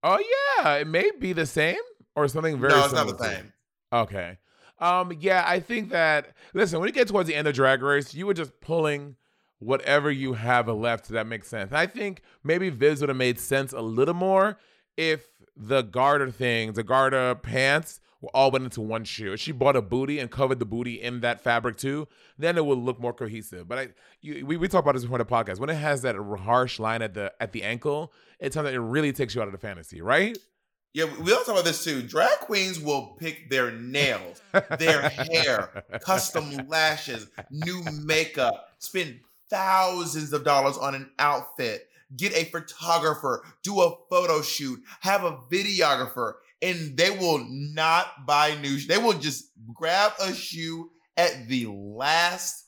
Oh yeah, it may be the same or something very. no, it's not similar the same. Okay. Um. Yeah, I think that. Listen, when you get towards the end of Drag Race, you were just pulling whatever you have left that makes sense. I think maybe Viz would have made sense a little more if the garter things, the garter pants, all went into one shoe. If she bought a booty and covered the booty in that fabric too, then it would look more cohesive. But I, you, we we talked about this before the podcast. When it has that harsh line at the at the ankle, it's something that it really takes you out of the fantasy, right? Yeah, we also talk about this too. Drag queens will pick their nails, their hair, custom lashes, new makeup, spend thousands of dollars on an outfit, get a photographer, do a photo shoot, have a videographer, and they will not buy new. They will just grab a shoe at the last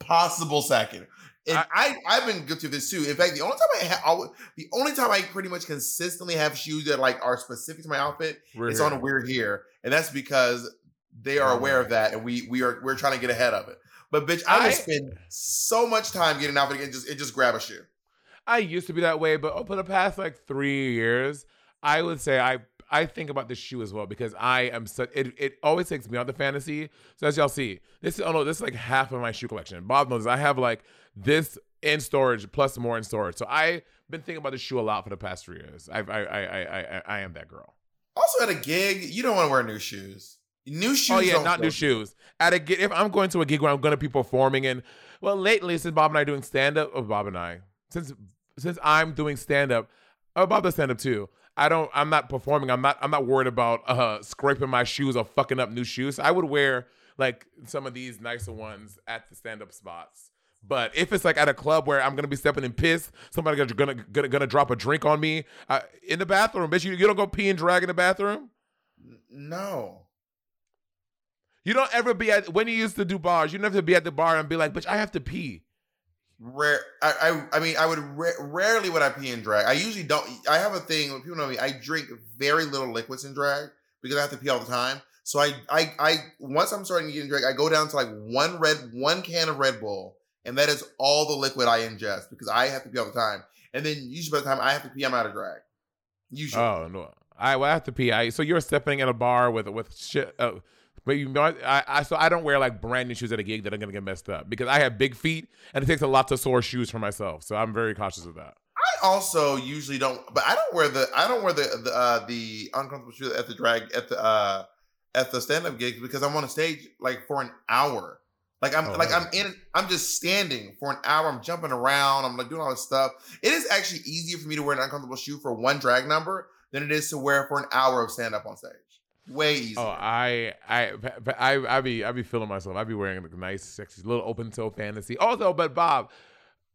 possible second. And I, I have been guilty of this too. In fact, the only time I have, the only time I pretty much consistently have shoes that like are specific to my outfit We're it's here. on We're Here, and that's because they are aware of that, and we we are we're trying to get ahead of it. But bitch, I would I- spend so much time getting an outfit and just and just grab a shoe. I used to be that way, but over the past like three years, I would say I I think about the shoe as well because I am such it, it always takes me out the fantasy. So as y'all see, this is oh no, this is like half of my shoe collection. Bob knows I have like this in storage plus more in storage. So I've been thinking about the shoe a lot for the past three years. I I I I I, I am that girl. Also, at a gig, you don't want to wear new shoes. New shoes. oh yeah, not go- new shoes. At a gig, if I'm going to a gig where I'm going to be performing, and well, lately since Bob and I doing stand up, oh Bob and I, since since I'm doing stand up, oh Bob does stand up too. I don't. I'm not performing. I'm not. I'm not worried about uh scraping my shoes or fucking up new shoes. I would wear like some of these nicer ones at the stand up spots. But if it's like at a club where I'm gonna be stepping in piss, somebody gonna gonna gonna, gonna drop a drink on me uh, in the bathroom, bitch. You, you don't go pee and drag in the bathroom. No. You don't ever be at when you used to do bars. You never to be at the bar and be like, "Bitch, I have to pee." Rare. I, I. I mean, I would ra- rarely would I pee in drag. I usually don't. I have a thing. When people know me, I drink very little liquids in drag because I have to pee all the time. So I, I, I. Once I'm starting to get in drag, I go down to like one red, one can of Red Bull, and that is all the liquid I ingest because I have to pee all the time. And then usually by the time I have to pee, I'm out of drag. Usually. Oh no, I well, I have to pee. I so you're stepping in a bar with with shit. Uh, but you know, I, I so I don't wear like brand new shoes at a gig that are gonna get messed up because I have big feet and it takes a lot to source shoes for myself. So I'm very cautious of that. I also usually don't, but I don't wear the I don't wear the the, uh, the uncomfortable shoes at the drag at the uh, at the stand up gigs because I'm on a stage like for an hour. Like I'm Oh, like. I'm in I'm just standing for an hour. I'm jumping around. I'm like doing all this stuff. It is actually easier for me to wear an uncomfortable shoe for one drag number than it is to wear for an hour of stand up on stage. Way oh, easier. Oh, I, I, I, I be, I be feeling myself. I be wearing a nice, sexy little open toe fantasy. Also, but Bob,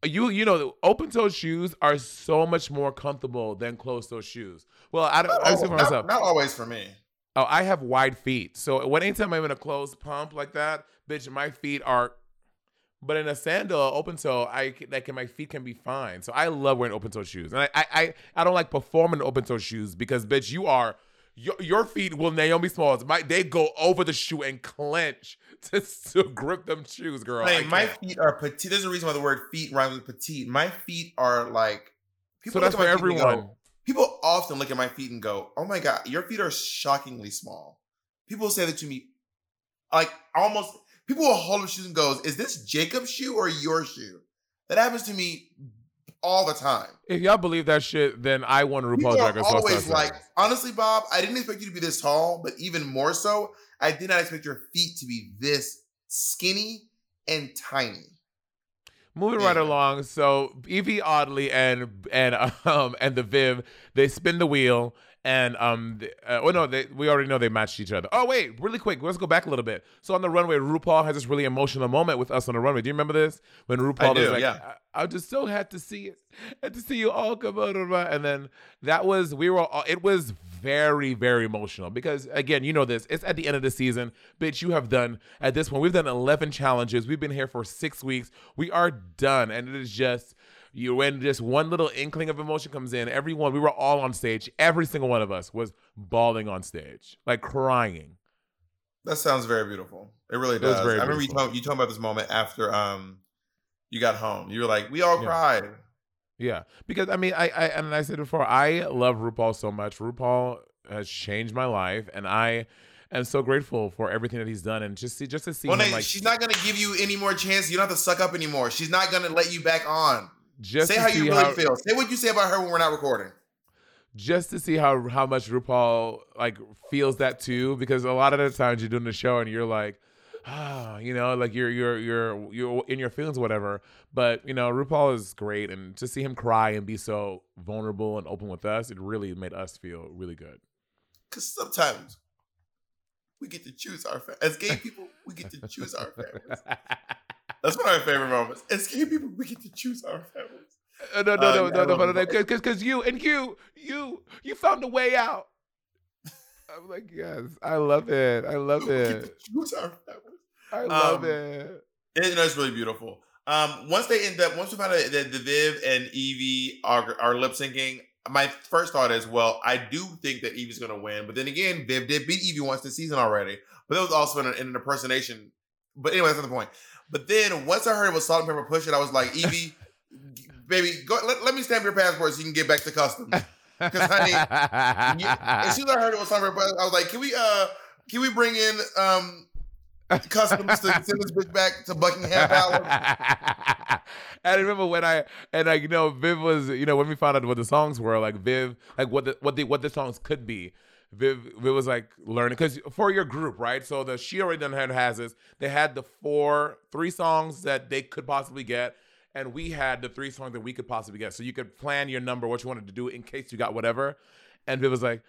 you, you know, the open toe shoes are so much more comfortable than closed toe shoes. Well, I don't. not, I al- for myself. not always for me. Oh, I have wide feet. So when anytime I'm in a closed pump like that, bitch, my feet are. But in a sandal, open toe, I like my feet can be fine. So I love wearing open toe shoes, and I I I, I don't like performing open toe shoes because bitch, you are. Your, your feet will Naomi Smalls. My, they go over the shoe and clench to, to grip them shoes, girl. I my feet are petite. There's a reason why the word feet rhymes with petite. My feet are like. so that's at for and go- everyone. people often look at my feet and go, "Oh my god, your feet are shockingly small." People say that to me, like almost. People will hold up shoes and goes, "Is this Jacob's shoe or your shoe?" That happens to me all the time. If y'all believe that shit, then I won RuPaul People Drag Race. Always like, honestly, Bob, I didn't expect you to be this tall, but even more so, I did not expect your feet to be this skinny and tiny. Moving right along, so Yvie Oddly and and um and the Viv they spin the wheel and um th- uh, oh no they we already know they matched each other. Oh wait, really quick, let's go back a little bit. So on the runway, RuPaul has this really emotional moment with us on the runway. Do you remember this when RuPaul do, is like, yeah. I, I just so had to see it, had to see you all come out of my-" and then that was we were all it was very very emotional because again you know this it's at the end of the season bitch you have done at this point we've done 11 challenges we've been here for six weeks we are done and it is just you when just one little inkling of emotion comes in everyone we were all on stage every single one of us was bawling on stage like crying That sounds very beautiful. It really does. very I remember you beautiful. talking, you talking about this moment after um you got home. You were like, we all Yeah. cried. Yeah, because I mean, I, I and I said before, I love RuPaul so much. RuPaul has changed my life, and I am so grateful for everything that he's done. And just see, just to see Well, him like, she's not gonna give you any more chance. You don't have to suck up anymore. She's not gonna let you back on. just say how you really how, feel. Say what you say about her when we're not recording. just to see how how much RuPaul like feels that too. Because a lot of the times you're doing the show and you're like. Ah, you know, like you're you're you're you're in your feelings, or whatever. But you know, RuPaul is great, and to see him cry and be so vulnerable and open with us, it really made us feel really good. Because sometimes we get to choose our fa- as gay people. We get to choose our families. That's one of my favorite moments. As gay people, we get to choose our families. Uh, no, no, Uh, no, no, no, love no, because because you and you, you, you found a way out. I'm like, yes, I love it. I love We get to it. choose our families. I love Um, it. It, you know, it's really beautiful. Um, once they end up, once we find out that the Viv and Yvie are are lip syncing, my first thought is, well, I do think that Yvie's going to win. But then again, Viv did beat Yvie once this season already. But that was also in, an- in an impersonation. But anyway, that's not the point. But then once I heard it was Salt-N-Pepa Push It, I was like, Yvie, baby, go, let, let me stamp your passport so you can get back to customs. Because honey, yeah, as soon as I heard it was Salt-N-Pepa Push I was like, can we uh can we bring in um customs to send this bitch back to Buckingham Palace? I remember when I and like you know Viv was you know when we found out what the songs were like Viv like what the what the what the songs could be. Viv, Viv was like learning because for your group, right? So the she already done had has this. They had the four, three songs that they could possibly get, and we had the three songs that we could possibly get. So you could plan your number, what you wanted to do in case you got whatever. And Viv was like,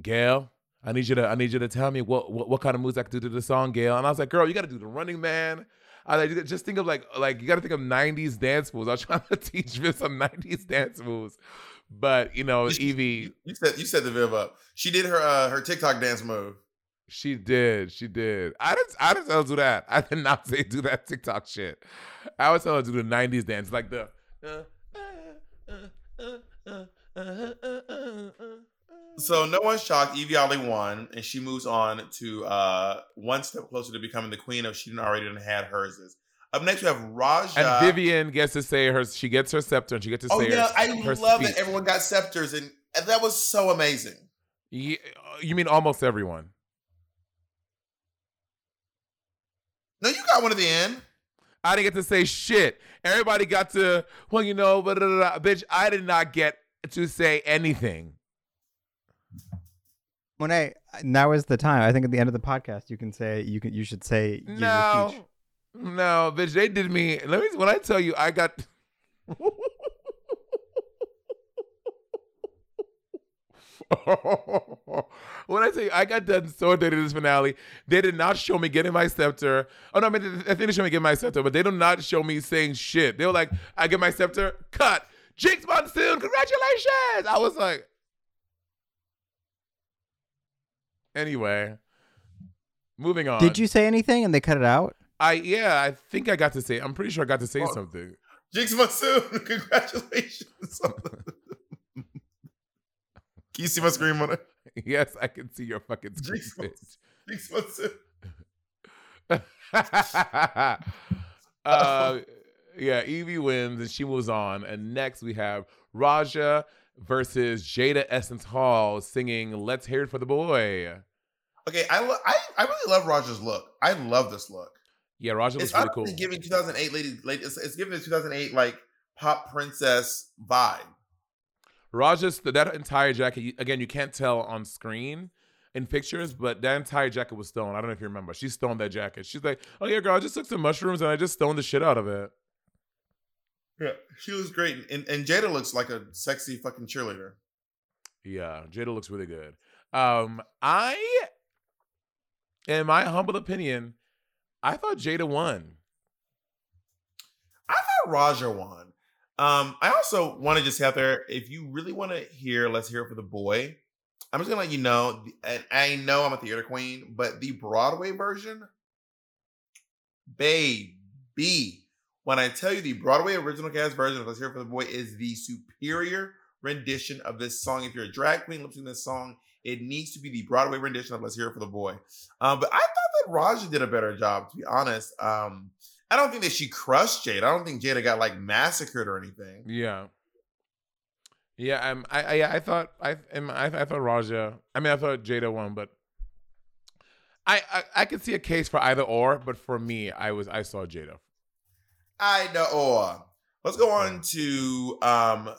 Gail, I need you to I need you to tell me what what, what kind of moves I could do to the song, Gail. And I was like, girl, you got to do the Running Man. I like just think of like like you got to think of '90s dance moves. I was trying to teach Viv some '90s dance moves, but you know, Yvie, You said you said the Viv up. She did her uh, her TikTok dance move. she did, she did. I didn't I didn't tell her to do that. I did not say do that TikTok shit. I was telling her to do the '90s dance, like the. So no one's shocked. Yvie Oddly won, and she moves on to uh, one step closer to becoming the queen of she didn't already done had herses. Up next, we have Raja. And Vivienne gets to say her. She gets her scepter, and she gets to Oh say Oh yeah, her. I her love that everyone got scepters, and, and that was so amazing. Ye- You mean almost everyone? No, you got one at the end. I didn't get to say shit. Everybody got to, well, you know, but bitch, I did not get to say anything. When I now is the time. I think at the end of the podcast, you can say you can you should say give your speech. No, no, bitch, they did me. Let me. When I tell you, I got. when I tell you, I got done so dirty this finale. They did not show me getting my scepter. Oh no, I mean, I think they showed me getting my scepter, but they did not show me saying shit. They were like, "I get my scepter, cut." Jinkx Monsoon, congratulations! I was like, anyway, moving on. Did you say anything and they cut it out? I yeah, I think I got to say. I'm pretty sure I got to say Oh. something. Jinkx Monsoon, congratulations. Can you see my screen on? Yes, I can see your fucking screen, Jinkx bitch. Jinkx Monsoon. uh, yeah, Yvie wins and she moves on. And next we have Raja versus Jaida Essence Hall singing "Let's Hear It for the Boy." Okay, I, lo- I I really love Raja's look. I love this look. Yeah, It's looks really cool. giving 2008 lady, lady it's, it's giving the 2008 like pop princess vibe. Raja's that entire jacket. Again, you can't tell on screen in pictures, but that entire jacket was stoned. I don't know if you remember. She stoned that jacket. She's like, "Oh yeah, girl, I just took some mushrooms and I just stoned the shit out of it." Yeah, she looks great, and, and Jaida looks like a sexy fucking cheerleader. Yeah, Jaida looks really good. Um, I, in my humble opinion, I thought Jaida won. I thought Raja won. Um, I also want to just have there, if you really want to hear, let's hear it for the boy. I'm just gonna let you know, and I know I'm a theater queen, but the Broadway version, baby, when I tell you the Broadway original cast version of Let's Hear It for the Boy is the superior rendition of this song. If you're a drag queen lip this song, it needs to be the Broadway rendition of Let's Hear It for the Boy. Um, but I thought that Raja did a better job, to be honest. Um, I don't think that she crushed Jade. I don't think Jaida got like massacred or anything. Yeah. Yeah, I, I, I thought, I, I, I thought Raja. I mean, I thought Jaida won, but I, I, I could see a case for either or. But for me, I was, I saw Jaida. I know. Or let's go on to um,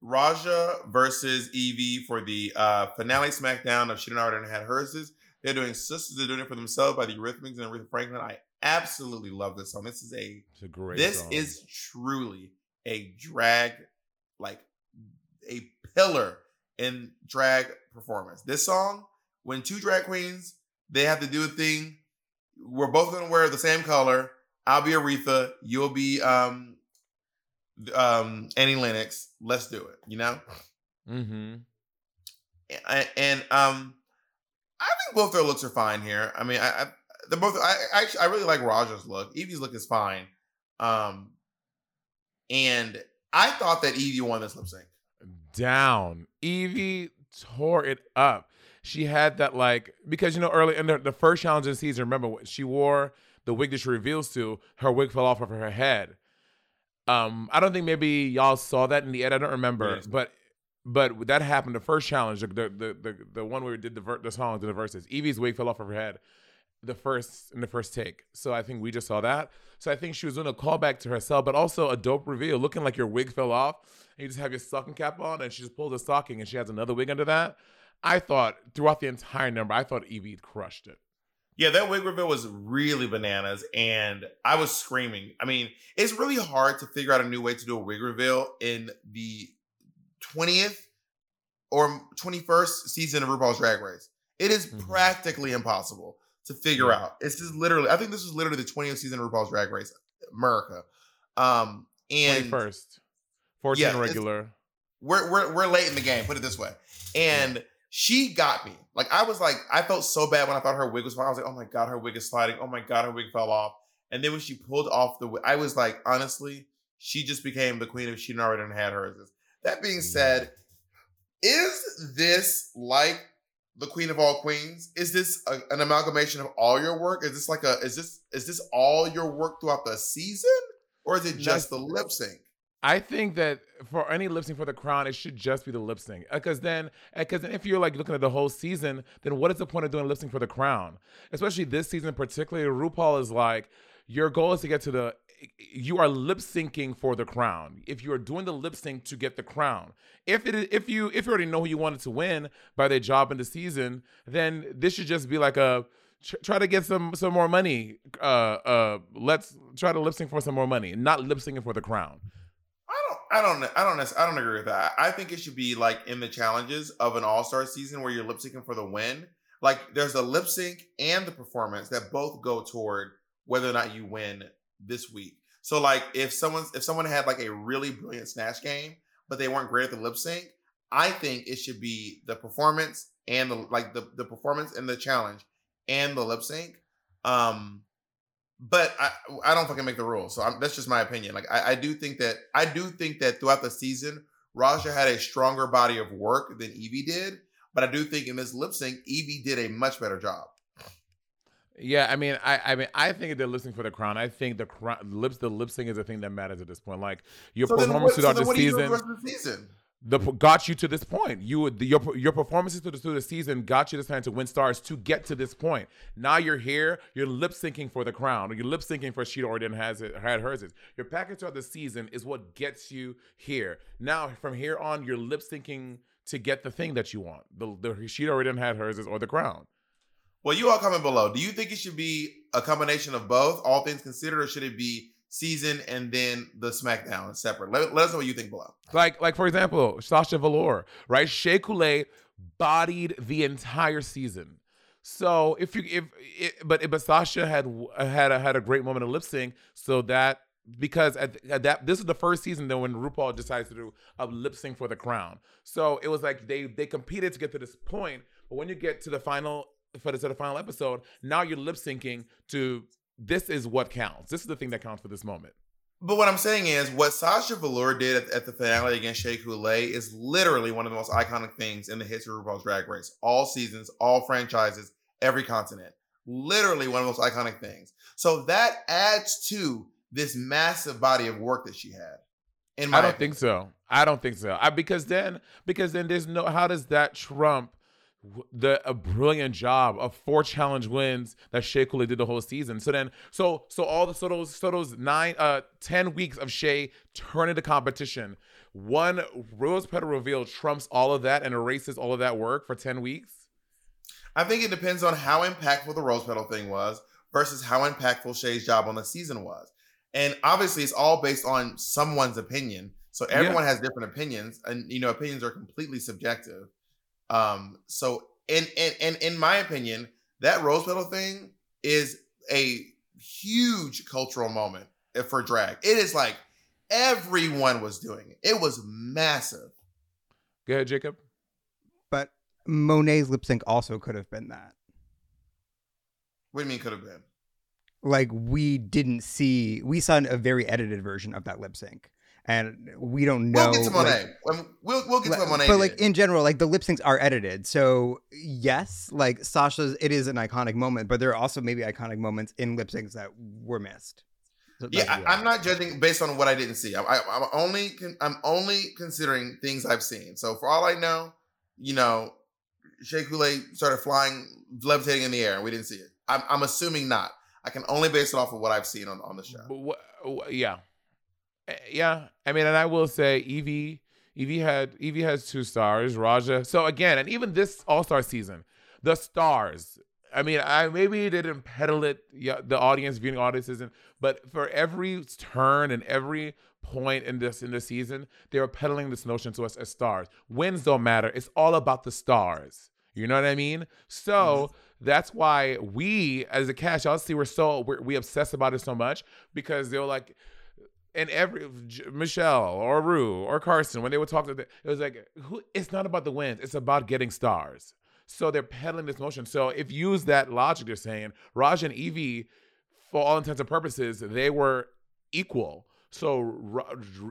Raja versus Yvie for the uh, finale SmackDown of She Didn't Already Had Hers. They're doing Sisters. They're doing it for themselves by the Eurythmics and Aretha Franklin. I absolutely love this song. This is a a great. this song. is truly a drag like a pillar in drag performance this song when two drag queens they have to do a thing we're both going to wear the same color i'll be aretha you'll be um um annie lennox let's do it you know Mm-hmm. and, and um i think both their looks are fine here i mean i, I they're both I, I actually i really like raja's look yvie's look is fine um and i thought that yvie won this lip sync down. Yvie tore it up. She had that like because you know early in the, the first challenge of the season. Remember what she wore the wig that she reveals to her wig fell off of her head. Um, I don't think maybe y'all saw that in the edit. I don't remember, Yes. but but that happened the first challenge, the the the, the, the one where we did the ver- the songs and the verses. Yvie's wig fell off of her head the first in the first take. So I think we just saw that. So I think she was doing a callback to herself, but also a dope reveal, looking like your wig fell off, and you just have your stocking cap on, and she just pulls a stocking, and she has another wig under that. I thought throughout the entire number, I thought Yvie crushed it. Yeah, that wig reveal was really bananas, and I was screaming. I mean, it's really hard to figure out a new way to do a wig reveal in the twentieth or twenty first season of RuPaul's Drag Race. It is Mhm. practically impossible to figure out. It's just literally. I think this is literally the 20th season of RuPaul's Drag Race America. Um, and 21st. 14 Yeah, regular. we're we're we're late in the game. Put it this way, and she got me. Like I was like, I felt so bad when I thought her wig was falling. I was like, oh my god, her wig is sliding. Oh my god, her wig fell off. And then when she pulled off the, wig, I was like, honestly, she just became the queen if she already had hers. That being said, is this like the queen of all queens? Is this a, an amalgamation of all your work? Is this like a is this is this all your work throughout the season, or is it just the lip sync? I think that for any lip sync for the crown, it should just be the lip sync. Because then, because then if you're like looking at the whole season, then what is the point of doing lip sync for the crown? Especially this season, particularly, RuPaul is like, your goal is to get to the. You are lip syncing for the crown. If you are doing the lip sync to get the crown, if it if you if you already know who you wanted to win by their job in the season, then this should just be like a try to get some some more money. Uh, uh, let's try to lip sync for some more money, not lip syncing for the crown. I don't, I don't, I don't, agree with that. I think it should be like in the challenges of an All Star season where you're lip syncing for the win. Like there's the lip sync and the performance that both go toward whether or not you win this week. So like if someone's if someone had like a really brilliant snatch game, but they weren't great at the lip sync, I think it should be the performance and the like the the performance and the challenge and the lip sync. Um, but I I don't fucking make the rules, so I'm, that's just my opinion. Like I, I do think that I do think that throughout the season, Raja had a stronger body of work than Yvie did, but I do think in this lip sync, Yvie did a much better job. Yeah, I mean, I, I mean, I think they're listening for the crown. I think the crown, lips, the lip sync is the thing that matters at this point. Like your So then performance what, throughout then the what do you do season, the the season? The got you to this point. You would your your performances through the, through the season got you this time to win stars to get to this point. Now you're here. You're lip syncing for the crown. Or you're lip syncing for she already has it had hers. Is your package throughout the season is what gets you here. Now from here on, you're lip syncing to get the thing that you want. The, the she already had hers is or the crown. Well, you all comment below. Do you think it should be a combination of both, all things considered, or should it be season and then the SmackDown separate? Let, let us know what you think below. Like, like for example, Sasha Velour, right? Shea Couleé bodied the entire season. So if you if it, but but Sasha had had a, had a great moment of lip sync, so that because at, at that this is the first season then when RuPaul decides to do a lip sync for the crown. So it was like they they competed to get to this point, but when you get to the final for the, to the final episode, now you're lip syncing to this is what counts. This is the thing that counts for this moment. But what I'm saying is, what Sasha Velour did at, at the finale against Shea Couleé is literally one of the most iconic things in the history of RuPaul's Drag Race. All seasons, all franchises, every continent. Literally one of the most iconic things. So that adds to this massive body of work that she had. In my I don't opinion. think so. I don't think so. I, because then, because then there's no. How does that trump the a brilliant job of four challenge wins that Shea Couleé did the whole season? So then, so so all the so those so those nine uh ten weeks of Shea turn into competition. One rose petal reveal trumps all of that and erases all of that work for ten weeks. I think it depends on how impactful the rose petal thing was versus how impactful Shea's job on the season was. And obviously, it's all based on someone's opinion. So everyone has different opinions, and you know, opinions are completely subjective. Um, so in in in, in my opinion, that rose petal thing is a huge cultural moment for drag. It is like everyone was doing it. It was massive. Go ahead, Jacob. But Monét's lip sync also could have been that. What do you mean could have been? Like we didn't see, we saw a very edited version of that lip sync, and we don't know. We'll get to Monét. like- Um, we'll we'll get to what Monét. but like did. in general, like the lip syncs are edited. So yes, like Sasha's, it is an iconic moment, but there are also maybe iconic moments in lip syncs that were missed. So Yeah, I, I'm not judging based on what I didn't see. I, I, I'm only I'm only considering things I've seen. So for all I know, you know, Shea Couleé started flying, levitating in the air, and we didn't see it. I'm, I'm assuming not. I can only base it off of what I've seen on, on the show. But what, wh- yeah, Eh, yeah. I mean, and I will say, Yvie, Yvie had Yvie has two stars. Raja. So again, and even this All Star season, the stars. I mean, I maybe didn't peddle it. Yeah, the audience viewing audience isn't. But for every turn and every point in this in the season, they were peddling this notion to us as stars. Wins don't matter. It's all about the stars. You know what I mean? So that's why we, as a cast, y'all see, we're so we're, we obsess about it so much because they're like, and every Michelle or Rue or Carson when they would talk to the, it was like, who? It's not about the wins. It's about getting stars. So they're peddling this notion. So if you use that logic, they're saying Raj and Yvie, for all intents and purposes, they were equal. So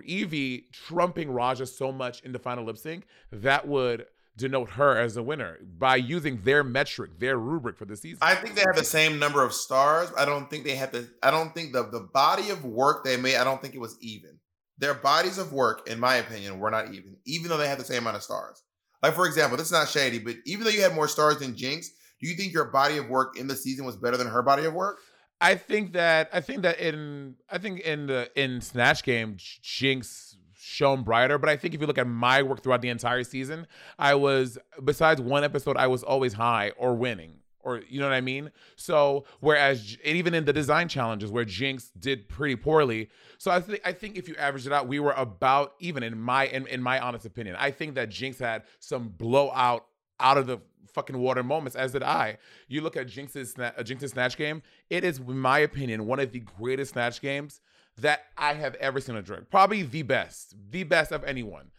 Yvie trumping Raja so much in the final lip sync that would denote her as a winner by using their metric, their rubric for the season. I think they have the same number of stars. I don't think they had the. I don't think the the body of work they made. I don't think it was even. Their bodies of work, in my opinion, were not even, even though they had the same amount of stars. Like for example, this is not shady, but even though you had more stars than Jinkx, do you think your body of work in the season was better than her body of work? I think that I think that in I think in the in Snatch Game, Jinkx shone brighter. But I think if you look at my work throughout the entire season, I was besides one episode, I was always high or winning. Or you know what I mean? So whereas even in the design challenges where Jinkx did pretty poorly, so I think I think if you average it out, we were about even in my in, in my honest opinion. I think that Jinkx had some blowout out of the fucking water moments, as did I. You look at Jinkx's uh, Jinkx's snatch game; it is, in my opinion, one of the greatest snatch games that I have ever seen a drag. Probably the best, the best of anyone.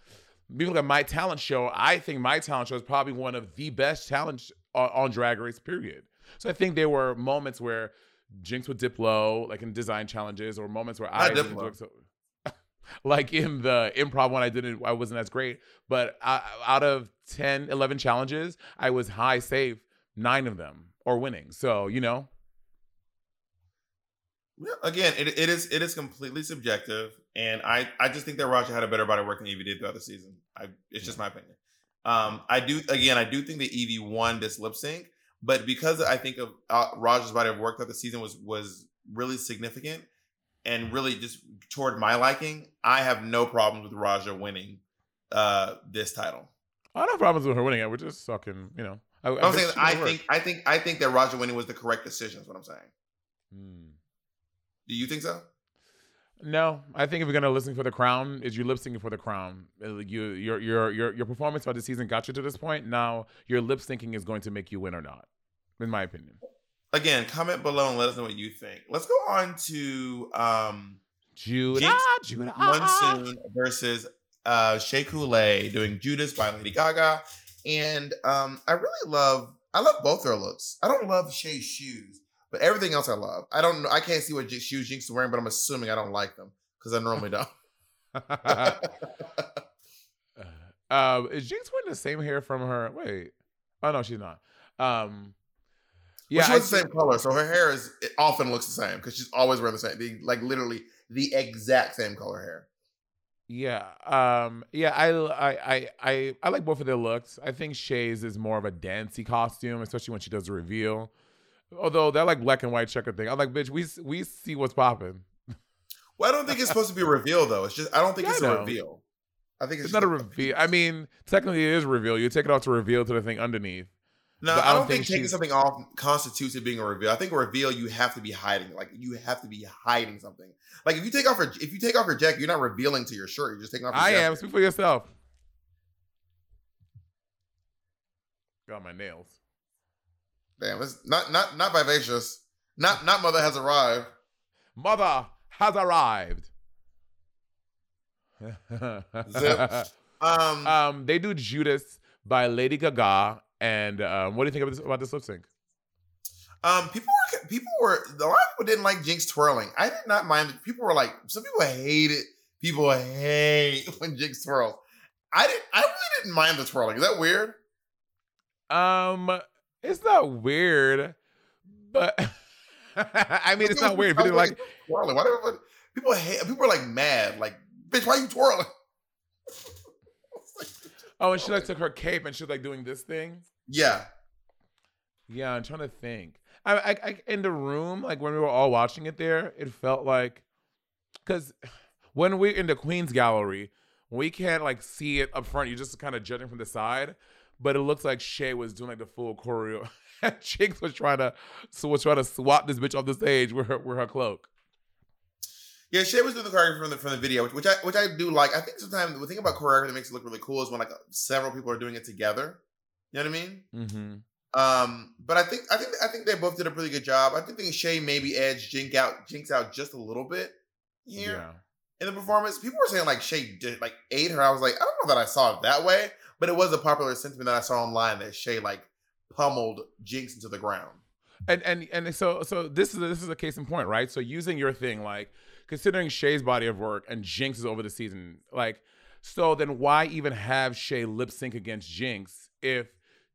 You look at my talent show. I think my talent show is probably one of the best talent on, uh, on Drag Race. Period. So I think there were moments where Jinkx would dip low, like in design challenges, or moments where I Not didn't low. so. like in the improv one, I didn't, I wasn't as great. But I, out of 10, 11 challenges, I was high safe nine of them or winning. So you know, Yeah, Again, it, it is it is completely subjective, and I I just think that Raja had a better body of work than Yvie did throughout the season. I it's just my opinion. Um, I do again, I do think that Yvie won this lip sync, but because I think of uh, Raja's body of work throughout the season was was really significant and really just toward my liking, I have no problems with Raja winning uh this title. I don't have problems with her winning it. We're just sucking, you know. I, I'm saying I think I think I think that Raja winning was the correct decision. Is what I'm saying. Hmm. Do you think so? No, I think if you're gonna listen for the crown, is you lip syncing for the crown. Uh, You your your your your performance throughout the season got you to this point. Now your lip syncing is going to make you win or not, in my opinion. Again, comment below and let us know what you think. Let's go on to um Judah, Jinkx Judah, Monsoon versus uh Shea Couleé doing Judas by Lady Gaga. And um I really love I love both their looks. I don't love Shea's shoes, but everything else I love. I don't know I can't see what shoes Jinkx is wearing, but I'm assuming I don't like them because I normally don't. um, is Jinkx wearing the same hair from her? Wait, oh no, she's not. Um, yeah, yeah, she was the same color, so her hair is it often looks the same because she's always wearing the same, the, like literally the exact same color hair. Yeah, um, yeah, I, I, I, I, I like both of their looks. I think Shea's is more of a dancey costume, especially when she does the reveal. Although that like black and white checker thing, I'm like, bitch, we we see what's popping. Well, I don't think it's supposed to be a reveal though. It's just I don't think Yeah, it's a reveal. I think it's, It's not a reveal. I mean, technically it is a reveal. You take it off to reveal to the thing underneath. No, But I don't, think, taking something off constitutes it being a reveal. I think a reveal you have to be hiding. Like you have to be hiding something. Like if you take off your if you take off your jacket, you're not revealing to your shirt. You're just taking off. Your I jacket. am. Speak for yourself. Got my nails. Damn, it's not not not vivacious. Not not mother has arrived. Mother has arrived. Zip. Um, um, they do Judas by Lady Gaga, and um, what do you think of this, about this lip sync? um, people were people were a lot of people didn't like Jinkx twirling. I did not mind. People were like some people hated. People hate when Jinkx twirls. I didn't. I really didn't mind the twirling. Is that weird? Um, it's not weird, but I mean, it's not weird. People like twirling. Why do everybody- people hate? People are like mad. Like, bitch, why you twirling? oh, and she like took her cape and she was like doing this thing. Yeah. Yeah, I'm trying to think. I, I, I in the room, like when we were all watching it there, it felt like, because when we're in the Queen's Gallery, we can't like see it up front. You're just kind of judging from the side, but it looks like Shea was doing like the full choreo. Jinkx was trying to, so was trying to swap this bitch off the stage with her with her cloak. Yeah, Shea was doing the choreography from the from the video, which, which I which I do like. I think sometimes the thing about choreography that makes it look really cool is when like several people are doing it together. You know what I mean? Mm-hmm. Um, but I think I think I think they both did a pretty good job. I think Shea maybe edged Jinkx out Jinkx out just a little bit here Yeah. in the performance. People were saying like Shea did like ate her. I was like, I don't know that I saw it that way, but it was a popular sentiment that I saw online that Shea like pummeled Jinkx into the ground. And and and so so this is a, this is a case in point, right? So using your thing, like considering Shea's body of work and Jinkx is over the season, like so then why even have Shea lip sync against Jinkx if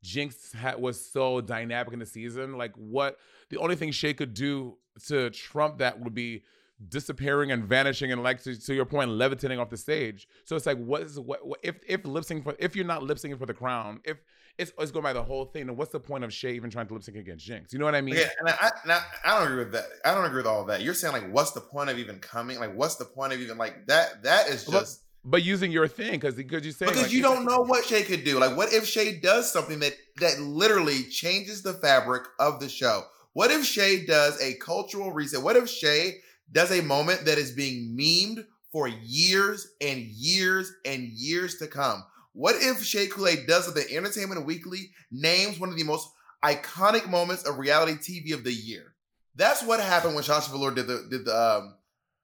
Jinkx ha- was so dynamic in the season? Like what the only thing Shea could do to trump that would be disappearing and vanishing and like to, to your point levitating off the stage so it's like what is what, what if if lip sync for if you're not lip syncing for the crown if it's, it's going by the whole thing then what's the point of Shea even trying to lip sync against Jinkx you know what I mean Okay, and I, I, I don't agree with that. I don't agree with all that. You're saying like, what's the point of even coming? Like, what's the point of even like that? That is just But using your thing, because because you say because you don't know what Shea could do. Like, what if Shea does something that that literally changes the fabric of the show? What if Shea does a cultural reset? What if Shea does a moment that is being memed for years and years and years to come? What if Shea Couleé does what the Entertainment Weekly names one of the most iconic moments of reality TV of the year? That's what happened when Sasha Velour did the did the um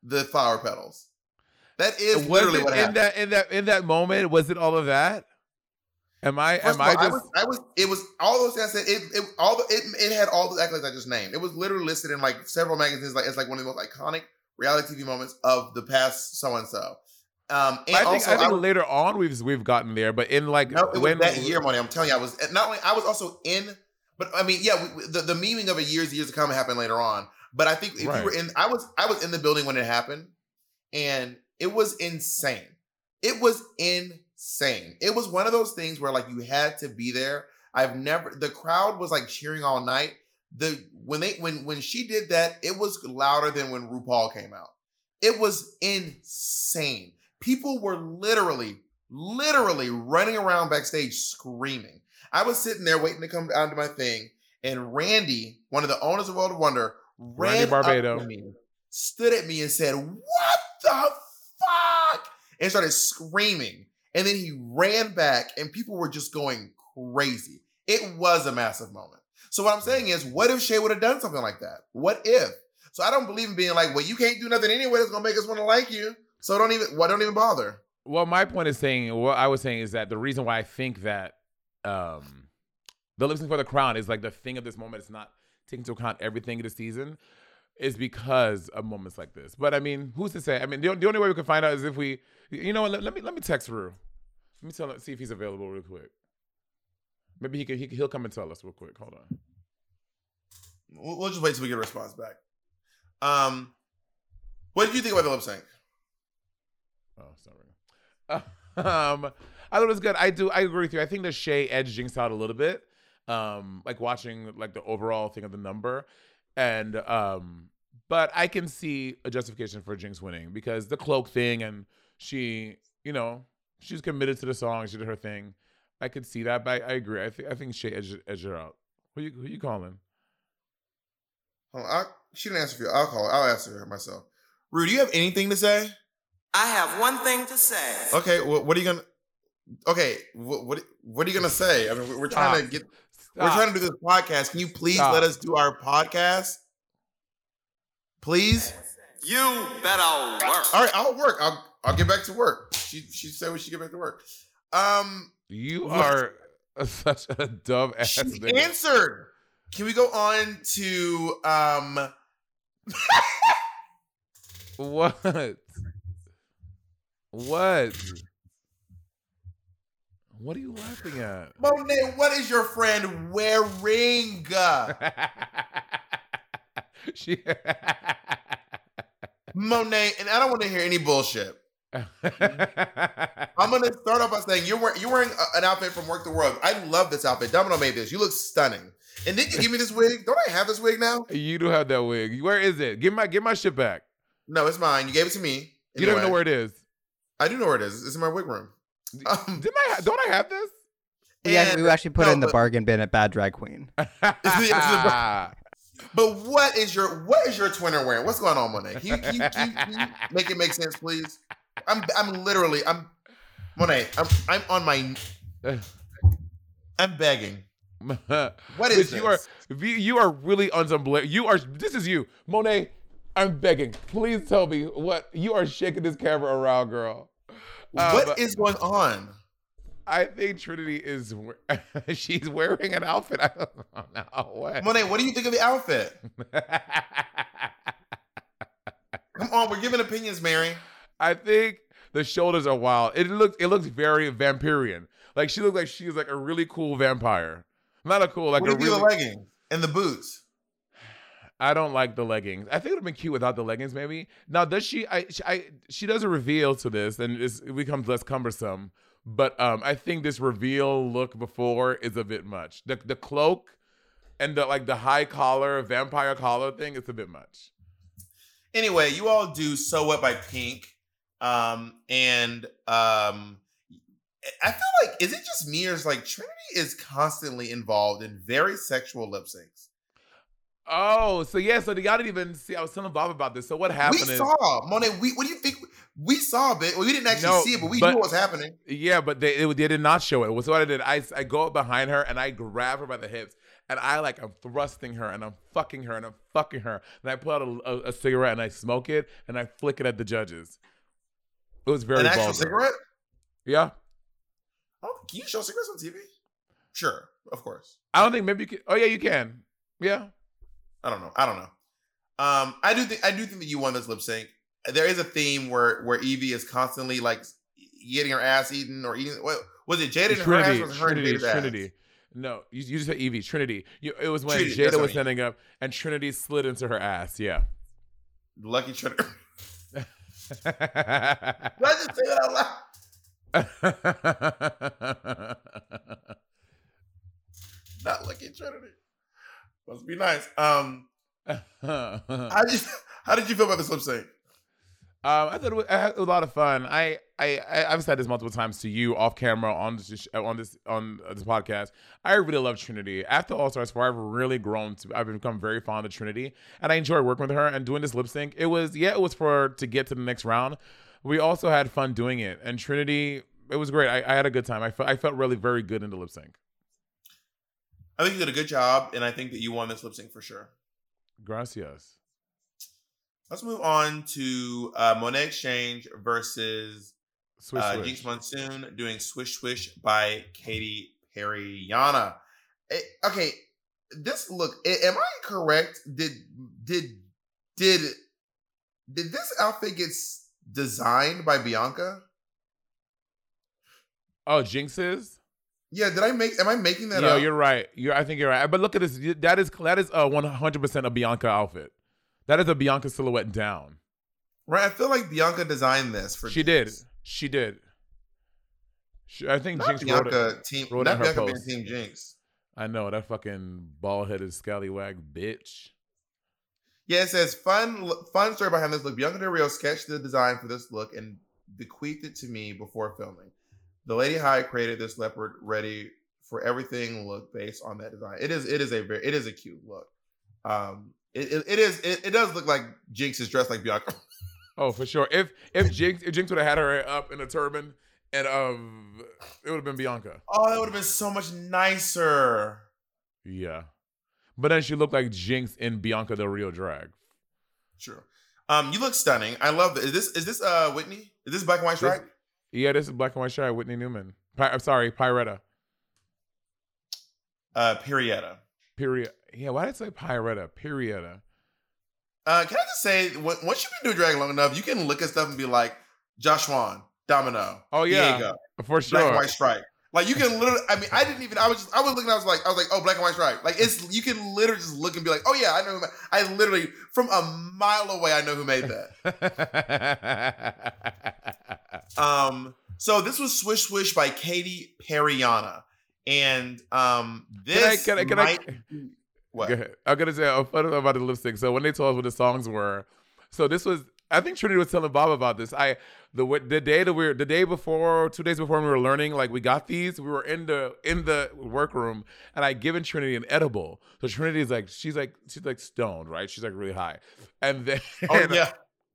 the flower petals. That is was literally what in happened. that in that in that moment. Was it all of that? Am I First am of I all, I, was, I was, it was all those things I said. It, it, all the, it, it had all the accolades I just named. It was literally listed in like several magazines. Like it's like one of the most iconic reality TV moments of the past so and so. Um, and I think also, I think was- later on we've we've gotten there, but in like no, when that year, money. I'm telling you, I was not only I was also in, but I mean, yeah, we, the the memeing of a years years to come happened later on. But I think if Right. you were in, I was I was in the building when it happened, and it was insane. It was insane. It was one of those things where like you had to be there. I've never the crowd was like cheering all night. The when they when when she did that, it was louder than when RuPaul came out. It was insane. People were literally, literally running around backstage screaming. I was sitting there waiting to come down to my thing, and Randy, one of the owners of World of Wonder, Randy Barbato. me, stood at me, and said, "What the fuck?" and started screaming. And then he ran back, and people were just going crazy. It was a massive moment. So what I'm saying is, what if Shea would have done something like that? What if? So I don't believe in being like, well, you can't do nothing anyway that's gonna make us want to like you. So don't even, why don't even bother? Well, my point is saying what I was saying is that the reason why I think that um the sync for the crown is like the thing of this moment. It's not taking into account everything of the season. Is because of moments like this. But I mean, who's to say? I mean, the, the only way we can find out is if we, you know? Let, let me let me text Rue. Let me tell him, see if he's available real quick. Maybe he can, he can he'll come and tell us real quick. Hold on. We'll, we'll just wait till we get a response back. Um, what did you think about the lip sync? Oh, sorry. um, I thought it was good. I do. I agree with you. I think the Shea edged Jinkx out a little bit. Um, like watching like the overall thing of the number, and um, but I can see a justification for Jinkx winning because the cloak thing, and she, you know, she's committed to the song. She did her thing. I could see that, but I, I agree. I think I think Shea edged, edged her out. Who you who you calling? Hold on, I, she didn't answer for you. I'll call her. I'll answer her myself. Rue, do you have anything to say? I have one thing to say. Okay, well, what are you gonna? Okay, what what, what are you gonna say? I mean, we're, we're trying to Stop. get. We're trying to do this podcast. Can you please Stop. let us do our podcast? Please. You better work. All right, I'll work. I'll I'll get back to work. She she said we should get back to work. Um, You What? are such a dumb ass she nigga. answered. Can we go on to um? What? What? What are you laughing at? Monét, what is your friend wearing? she. Monét, and I don't want to hear any bullshit. I'm gonna start off by saying you're wearing you're wearing a- an outfit from Werq the World. I love this outfit. Domino made this. You look stunning. And did you give me this wig? Don't I have this wig now? you do have that wig. Where is it? Give my give my shit back. No, it's mine. You gave it to me. You don't even know where it is. I do know where it is. It's in my wig room. Um, Didn't I? ha- Don't I have this? We, actually, we actually put no, it in the but- bargain bin at Bad Drag Queen. But what is your what is your twinner wearing? What's going on, Monét? Can you, can you, can you, can you make it make sense, please? I'm I'm literally I'm Monét. I'm I'm on my I'm begging. what is you are this? you, you are really on some bla- you are this is you monét i'm begging please tell me what you are shaking this camera around girl Uh, What but is going on? i think trinity is she's wearing an outfit i don't know what Monét, what do you think of the outfit? Come on, we're giving opinions, Mary. I think the shoulders are wild it looks it looks very vampirian like she looks like she's like a really cool vampire not a cool like what a really the leggings and the boots? I don't like the leggings. I think it would have been cute without the leggings, maybe. Now, does she? I, she, I she does a reveal to this, and it's, it becomes less cumbersome. But um, I think this reveal look before is a bit much. The the cloak and the like the high collar vampire collar thing It's a bit much. Anyway, you all do "So What" by Pink, um, and um, I feel like is it just me or is like Trinity is constantly involved in very sexual lip syncs. Oh, so yeah, so y'all didn't even see. I was telling Bob about this. So what We happened is, saw Monét. We what do you think? We saw a bit. Well, we didn't actually No, see it, but we but- knew what was happening. Yeah, but they, they they did not show it. So what I did, I I go up behind her and I grab her by the hips and I like I'm thrusting her and I'm fucking her and I'm fucking her and I pull out a, a, a cigarette and I smoke it and I flick it at the judges. It was very An actual vulgar. cigarette? Yeah, Oh, can you show cigarettes on TV? Sure, of course. I don't think maybe you can. Oh yeah, you can. Yeah. I don't know. I don't know. Um, I do think I do think that you won this lip sync. There is a theme where where Yvie is constantly like getting her ass eaten or eating. What was it? Jaida and her ass Trinity, her and Trinity, ass? Trinity. No, you, you just said Yvie. Trinity. You, it was when Trinity, Jaida I was mean. standing up and Trinity slid into her ass. Yeah. Lucky Trinity. Did I just say that out loud? Not Lucky Trinity. Must be nice. Um, how did you how did you feel about the lip sync? Um, I thought it was, I had a lot of fun. I, I, I I've said this multiple times to you off camera on this on this on this podcast. I really love Trinity. After All Stars 4, I've really grown to. I've become very fond of Trinity, and I enjoy working with her and doing this lip sync. It was yeah, it was for to get to the next round. We also had fun doing it, and Trinity, it was great. I, I had a good time. I felt I felt really very good in the lip sync. I think you did a good job, and I think that you won this lip sync for sure. Gracias. Let's move on to uh, Monét X Change versus Swish, uh. Jinkx Monsoon doing Swish Swish by Katy Perry Yana. Eh, okay, this look. Am I correct? Did did did did this outfit get designed by Bianca? Oh, Jinkx's. Yeah, did I make? Am I making that Yeah, up? you're right. You're. I think you're right. But look at this. That is that is a 100 percent a Bianca outfit. That is a Bianca silhouette down. right. I feel like Bianca designed this for. She did. She did. She, I think Not Jinkx wrote Bianca it. team. wrote Not Bianca being post. Team Jinkx. I know that fucking bald headed scallywag bitch. Yeah, it says fun fun story behind this look. Bianca Del Rio sketched the design for this look and bequeathed it to me before filming. The Lady High created this leopard ready for everything look based on that design. It is it is a very it is a cute look. Um it, it, it is it, it does look like Jinkx is dressed like Bianca. Oh, for sure. If if Jinkx if Jinkx would have had her up in a turban, and um, it would have been Bianca. Oh, that would have been so much nicer. Yeah, but then she looked like Jinkx in Bianca Del Rio drag. True. Um, you look stunning. I love this. Is this is this uh Whitney? Is this black and white stripe? Yeah, this is black and white stripe. Whitney Newman. Pi- I'm sorry, Pyretta. Uh Perietta. Period. Yeah, why did I say Pyretta? Perietta. Uh, can I just say, once you've been doing drag long enough, you can look at stuff and be like, Josh Wan, Domino, Oh yeah, Diego, for black and white stripe. Like you can literally. I mean, I didn't even. I was just. I was looking. I was like. I was like, oh, black and white stripe. Like it's. You can literally just look and be like, oh yeah, I know. Who I literally from a mile away, I know who made that. Um. So this was Swish Swish by Katy Perryana, and um, this can I- can I- might. be- what? I'm gonna say a funny thing about the lip sync. So when they told us what the songs were, so this was I think Trinity was telling Bob about this. I the the day that we were the day before, two days before we were learning, like we got these, we were in the in the workroom, and I given Trinity an edible. So Trinity's like she's like she's like stoned, right? She's like really high, and then Oh yeah.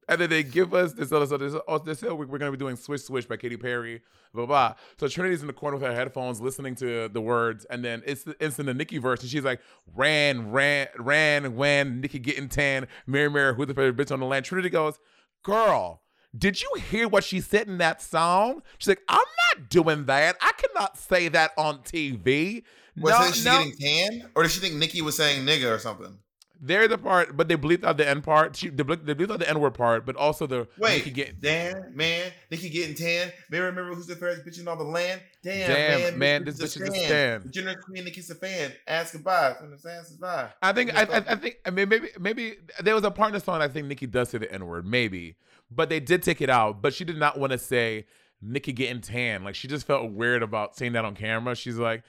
And then they give us this other stuff. This, oh, this, we're going to be doing Swish Swish by Katy Perry, blah, blah. So Trinity's in the corner with her headphones listening to the words. And then it's, it's in the Nicki verse. And she's like, ran, ran, ran, when Nicki getting tan, Mary, Mary, who's the favorite bitch on the land? Trinity goes, girl, did you hear what she said in that song? She's like, I'm not doing that. I cannot say that on TV. Was no, she no. getting tan, or did she think Nicki was saying nigga or something? They're the part, but they bleeped out the end part. She, they, bleeped, they bleeped out the N word part, but also the Wait, Nicki get, damn man, Nicki getting tan. May remember who's the fairest bitch in all the land? Damn, Damn, man, man, this bitch is a stan. The generous queen Nicki's a fan. Ask goodbye. When the fans is by. I think I, I, I think I mean maybe maybe there was a part in the song I think Nicki does say the N word maybe, but they did take it out. But she did not want to say Nicki getting tan. Like she just felt weird about saying that on camera. She's like,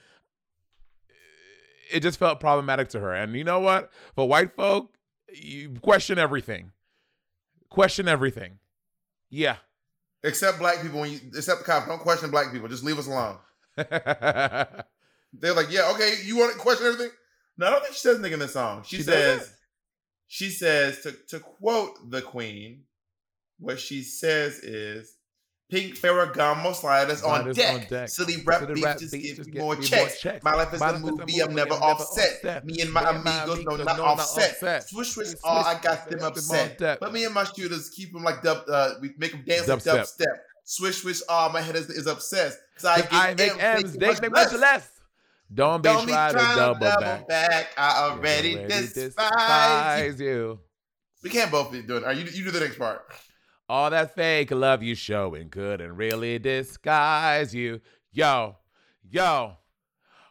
it just felt problematic to her. And you know what? For white folk, you question everything. Question everything. Yeah. Except black people. When you except the cops, don't question black people. Just leave us alone. They're like, yeah, okay, you want to question everything? No, I don't think she says nigga in this song. She, She says, doesn't? she says to to quote the queen, what she says is. Pink Ferragamo sliders on deck. on deck. Silly rap Silly beats rap just beats give just me more more checks. checks. My life is My a movie, I'm never offset. offset. Me and my Me amigos, amigos, not no, not offset. offset. Swish, swish, Swish, all I got them upset. But me and my shooters keep them like dub, uh, we make them dance like Dubstep. dubstep. Swish, swish, all my head is, is obsessed. Cause I, I make M's, they make much less. Don't be Don't be trying to double back. I already, despise you. you. We can't both be doing. Are you? You do the next part. All that fake love you showing couldn't really disguise you. Yo, yo.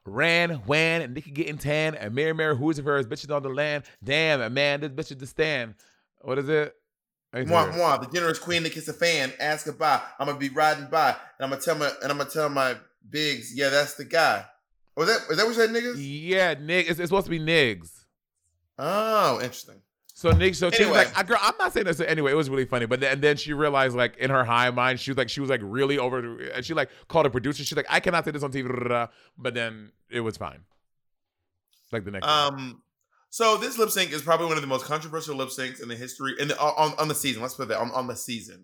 Ran, when, and Nicki getting tan, and Mary Mary who's the first bitches on the land. Damn, man, this bitch is the stand. What is it? Mwah, mwah, the generous queen that kiss a fan. Ask goodbye. I'm gonna be riding by, and I'm gonna tell my and I'm gonna tell my bigs. Yeah, that's the guy. Oh, Was that is that what you said, niggas? Yeah, Nig. It's, it's supposed to be Nigs. Oh, interesting. So Nick, so she was like, I, "Girl, I'm not saying this." Anyway, it was really funny. But then, and then she realized, like, in her high mind, she was like, she was like really over, and she like called a producer. She's like, "I cannot say this on TV." But then it was fine. Like the next. one. Um, so this lip sync is probably one of the most controversial lip syncs in the history in the, on on the season. Let's put that on, on the season.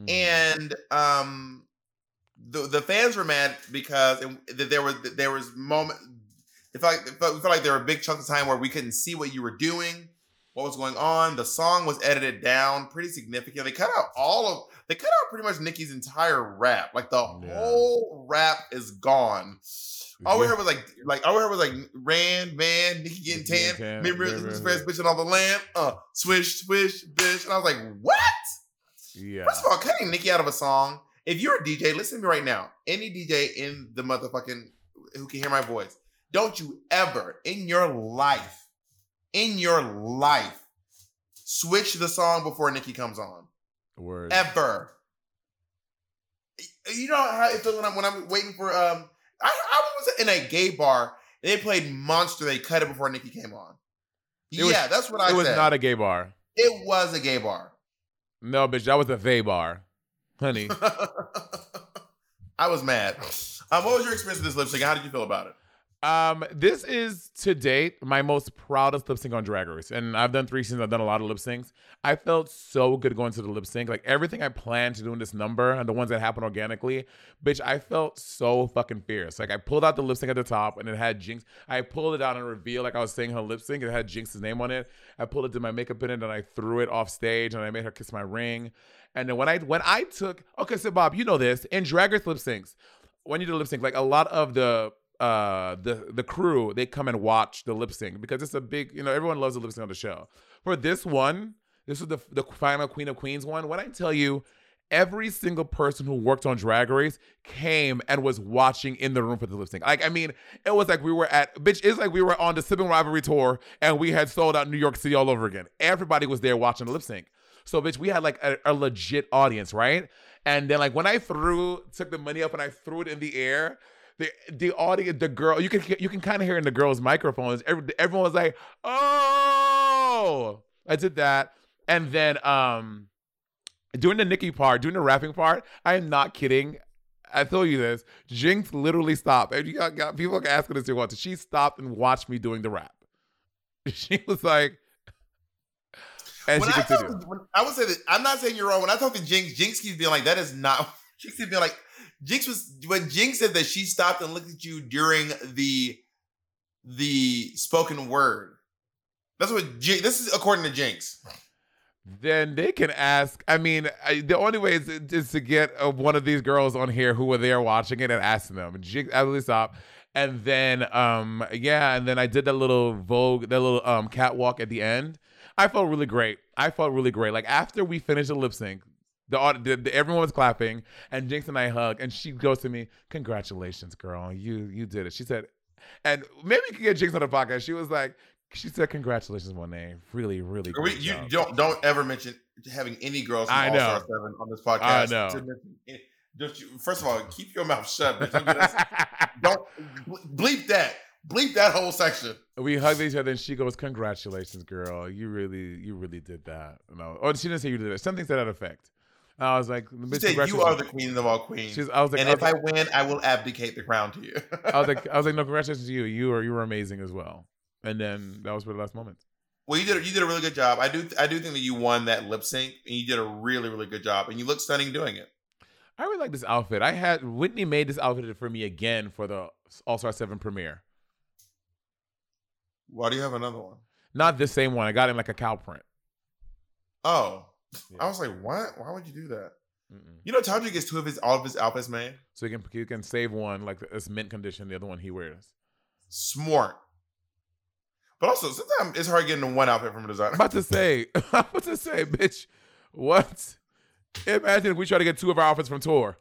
Mhm. And um, the the fans were mad because it, that there was there was moment. It felt, like, it felt like there were big chunks of time where we couldn't see what you were doing, what was going on. The song was edited down pretty significantly. They cut out all of they cut out pretty much Nicki's entire rap. Like the Yeah. whole rap is gone. All we heard was like like all we heard was like Rand, man, Nicki getting tan, tan, yeah, who's the best bitch in all the land? Uh, swish, swish, bitch. And I was like, what? yeah. First of all, cutting Nicki out of a song. If you're a DJ, listen to me right now. Any DJ in the motherfucking who can hear my voice, don't you ever in your life, in your life, switch the song before Nicki comes on. Word. Ever. You know how it feels when I'm when I'm waiting for um I, I was in a gay bar and they played Monster, they cut it before Nicki came on. It was- yeah, that's what I it was not a gay bar. it was a gay bar. No, bitch, that was a they bar, honey. I was mad. Um, what was your experience with this lip sync? How did you feel about it? Um, this is to date my most proudest lip sync on Drag Race, and I've done three seasons. I've done a lot of lip syncs. I felt so good going to the lip sync. Like everything I planned to do in this number and the ones that happen organically, bitch, I felt so fucking fierce. Like I pulled out the lip sync at the top, and it had Jinkx. I pulled it out and revealed like I was saying her lip sync. It had Jinkx's name on it. I pulled it, did my makeup in it, and I threw it off stage, and I made her kiss my ring. And then when I when I took okay, so Bob, you know this in Drag Race lip syncs when you do lip sync, like a lot of the uh the the crew, they come and watch the lip sync because it's a big, you know, everyone loves the lip sync on the show. For this one, this is the the final Queen of Queens one. When I tell you, every single person who worked on Drag Race came and was watching in the room for the lip sync. Like, I mean, it was like we were at bitch. It's like we were on the Sibling Rivalry tour and we had sold out New York City all over again. Everybody was there watching the lip sync. So, bitch, we had like a, a legit audience, right? And then, like, when I threw, took the money up and I threw it in the air, the the audience, the girl, you can you can kind of hear in the girls' microphones. Every, everyone was like, "Oh!" I did that, and then um, doing the Nicki part, doing the rapping part. I am not kidding. I told you this. Jinkx literally stopped, and you got, got people asking to watch. She stopped and watched me doing the rap. She was like, And when she I, talk when- I would say that I'm not saying you're wrong. When I talk to Jinkx, Jinkx keeps being like, "That is not." Jinkx keeps being like, Jinkx was when Jinkx said that she stopped and looked at you during the the spoken word. That's what Jinkx, this is according to Jinkx. then they can ask. I mean, I, the only way is, is to get one of these girls on here who were there watching it and asking them. Jinkx absolutely stop. And then, um, yeah, and then I did that little Vogue, that little um catwalk at the end. I felt really great. I felt really great. Like after we finished the lip sync, the, the, the everyone was clapping, and Jinkx and I hug, and she goes to me, "Congratulations, girl, you you did it." She said, and maybe you could get Jinkx on the podcast. She was like, she said, "Congratulations, Monét. Really, really." We, you job." don't don't ever mention having any girls from I All. Star Seven on this podcast. I know. to mention any- Just first of all, keep your mouth shut. don't bleep that. Bleep that whole section. we hugged each other and she goes, Congratulations, girl. You really, you really did that. No. Oh, she didn't say you did it. Something to that effect. I was like, She "Bitch, said, "You are the congratulations." queen of all queens." She's, I was like, and I if was I win, I will abdicate the crown to you. I was like, I was like, no, congratulations to you. You are, you were amazing as well. And then that was for the last moment. well, you did you did a really good job. I do I do think that you won that lip sync, and you did a really really good job, and you look stunning doing it. I really like this outfit. I had Whitney made this outfit for me again for the All Star Seven premiere. Why do you have another one? Not the same one. I got it in like a cow print. Oh, Yeah. I was like, what? Why would you do that? Mm-mm. You know, Todrick gets two of his all of his outfits made. So you can you can save one like it's mint condition. The other one he wears. Smart. But also, sometimes it's hard getting one outfit from a designer. I'm about to say, I'm about to say, bitch, what? Imagine if we try to get two of our outfits from tour.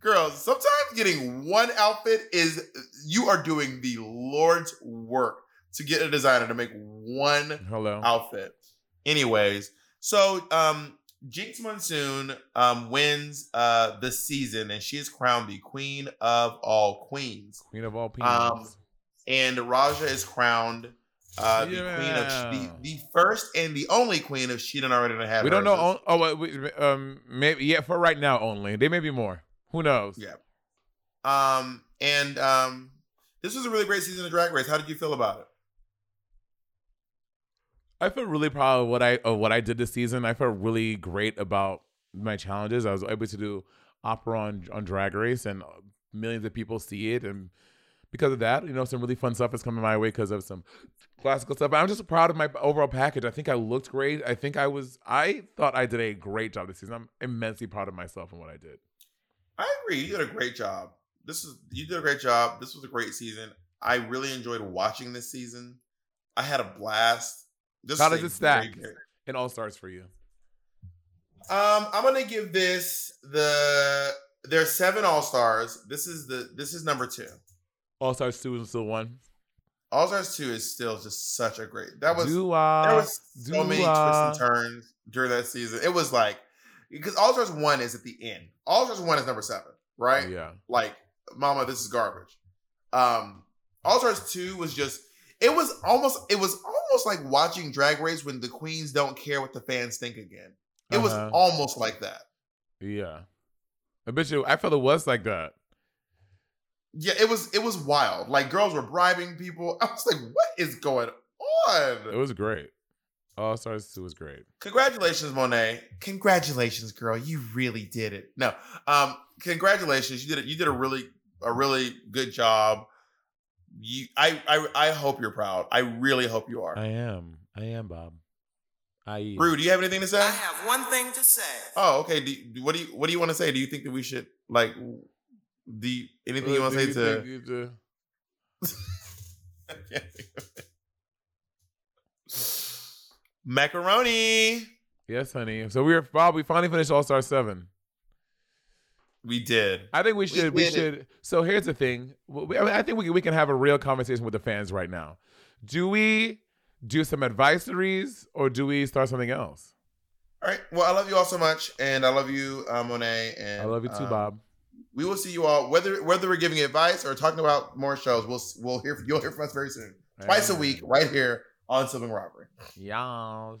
Girls, sometimes getting one outfit is you are doing the Lord's work to get a designer to make one Hello. outfit. Anyways, so um Jinkx Monsoon um wins uh the season and she is crowned the queen of all queens. Queen of all peas. Um, And Raja is crowned uh the queen of the, the first and the only queen if she didn't already have. we don't know. On, oh, wait, we, um, maybe yeah. For right now, only. There may be more. Who knows? Yeah. Um and um this was a really great season of Drag Race. How did you feel about it? I feel really proud of what I of what I did this season. I felt really great about my challenges. I was able to do opera on on Drag Race, and uh, millions of people see it, and because of that, you know, some really fun stuff is coming my way because of some classical stuff. I'm just proud of my overall package. I think I looked great. I think I was. I thought I did a great job this season. I'm immensely proud of myself and what I did. I agree. You did a great job. This is you did a great job. This was a great season. I really enjoyed watching this season. I had a blast. This How does it stack? It all starts for you. Um, I'm gonna give this the there's seven all stars. This is the this is number two. All Stars two is still one. All stars two is still just such a great. That was Do there I? was so many twists and turns during that season. It was like because All Stars one is at the end. All Stars one is number seven, right? Yeah. Like, Mama, this is garbage. Um, All Stars two was just. It was almost. It was almost like watching Drag Race when the queens don't care what the fans think again. It was Uh-huh. almost like that. Yeah. I bet you. I felt it was like that. Yeah, it was. It was wild. Like girls were bribing people. I was like, what is going on? It was great. All Stars two was great. Congratulations, Monét. Congratulations, girl. You really did it. No, um, congratulations. You did it. You did a really, a really good job. You, I, I, I hope you're proud. I really hope you are. I am. I am Bob. I am. Rue, do you have anything to say? I have one thing to say. Oh, okay. Do, what do you, what do you want to say? Do you think that we should like, the anything you uh, want to say to? think you to- Macaroni. Yes, honey. So we are Bob. We finally finished All Star Seven. We did. I think we should. We, it. should. So here's the thing. I, mean, I think we can, we can have a real conversation with the fans right now. Do we do some advisories or do we start something else? All right. Well, I love you all so much, and I love you, uh, Monét. And I love you too, um, Bob. We will see you all whether whether we're giving advice or talking about more shows. We'll we'll hear you'll hear from us very soon, twice a week, right here on Sibling Robbery. Y'all.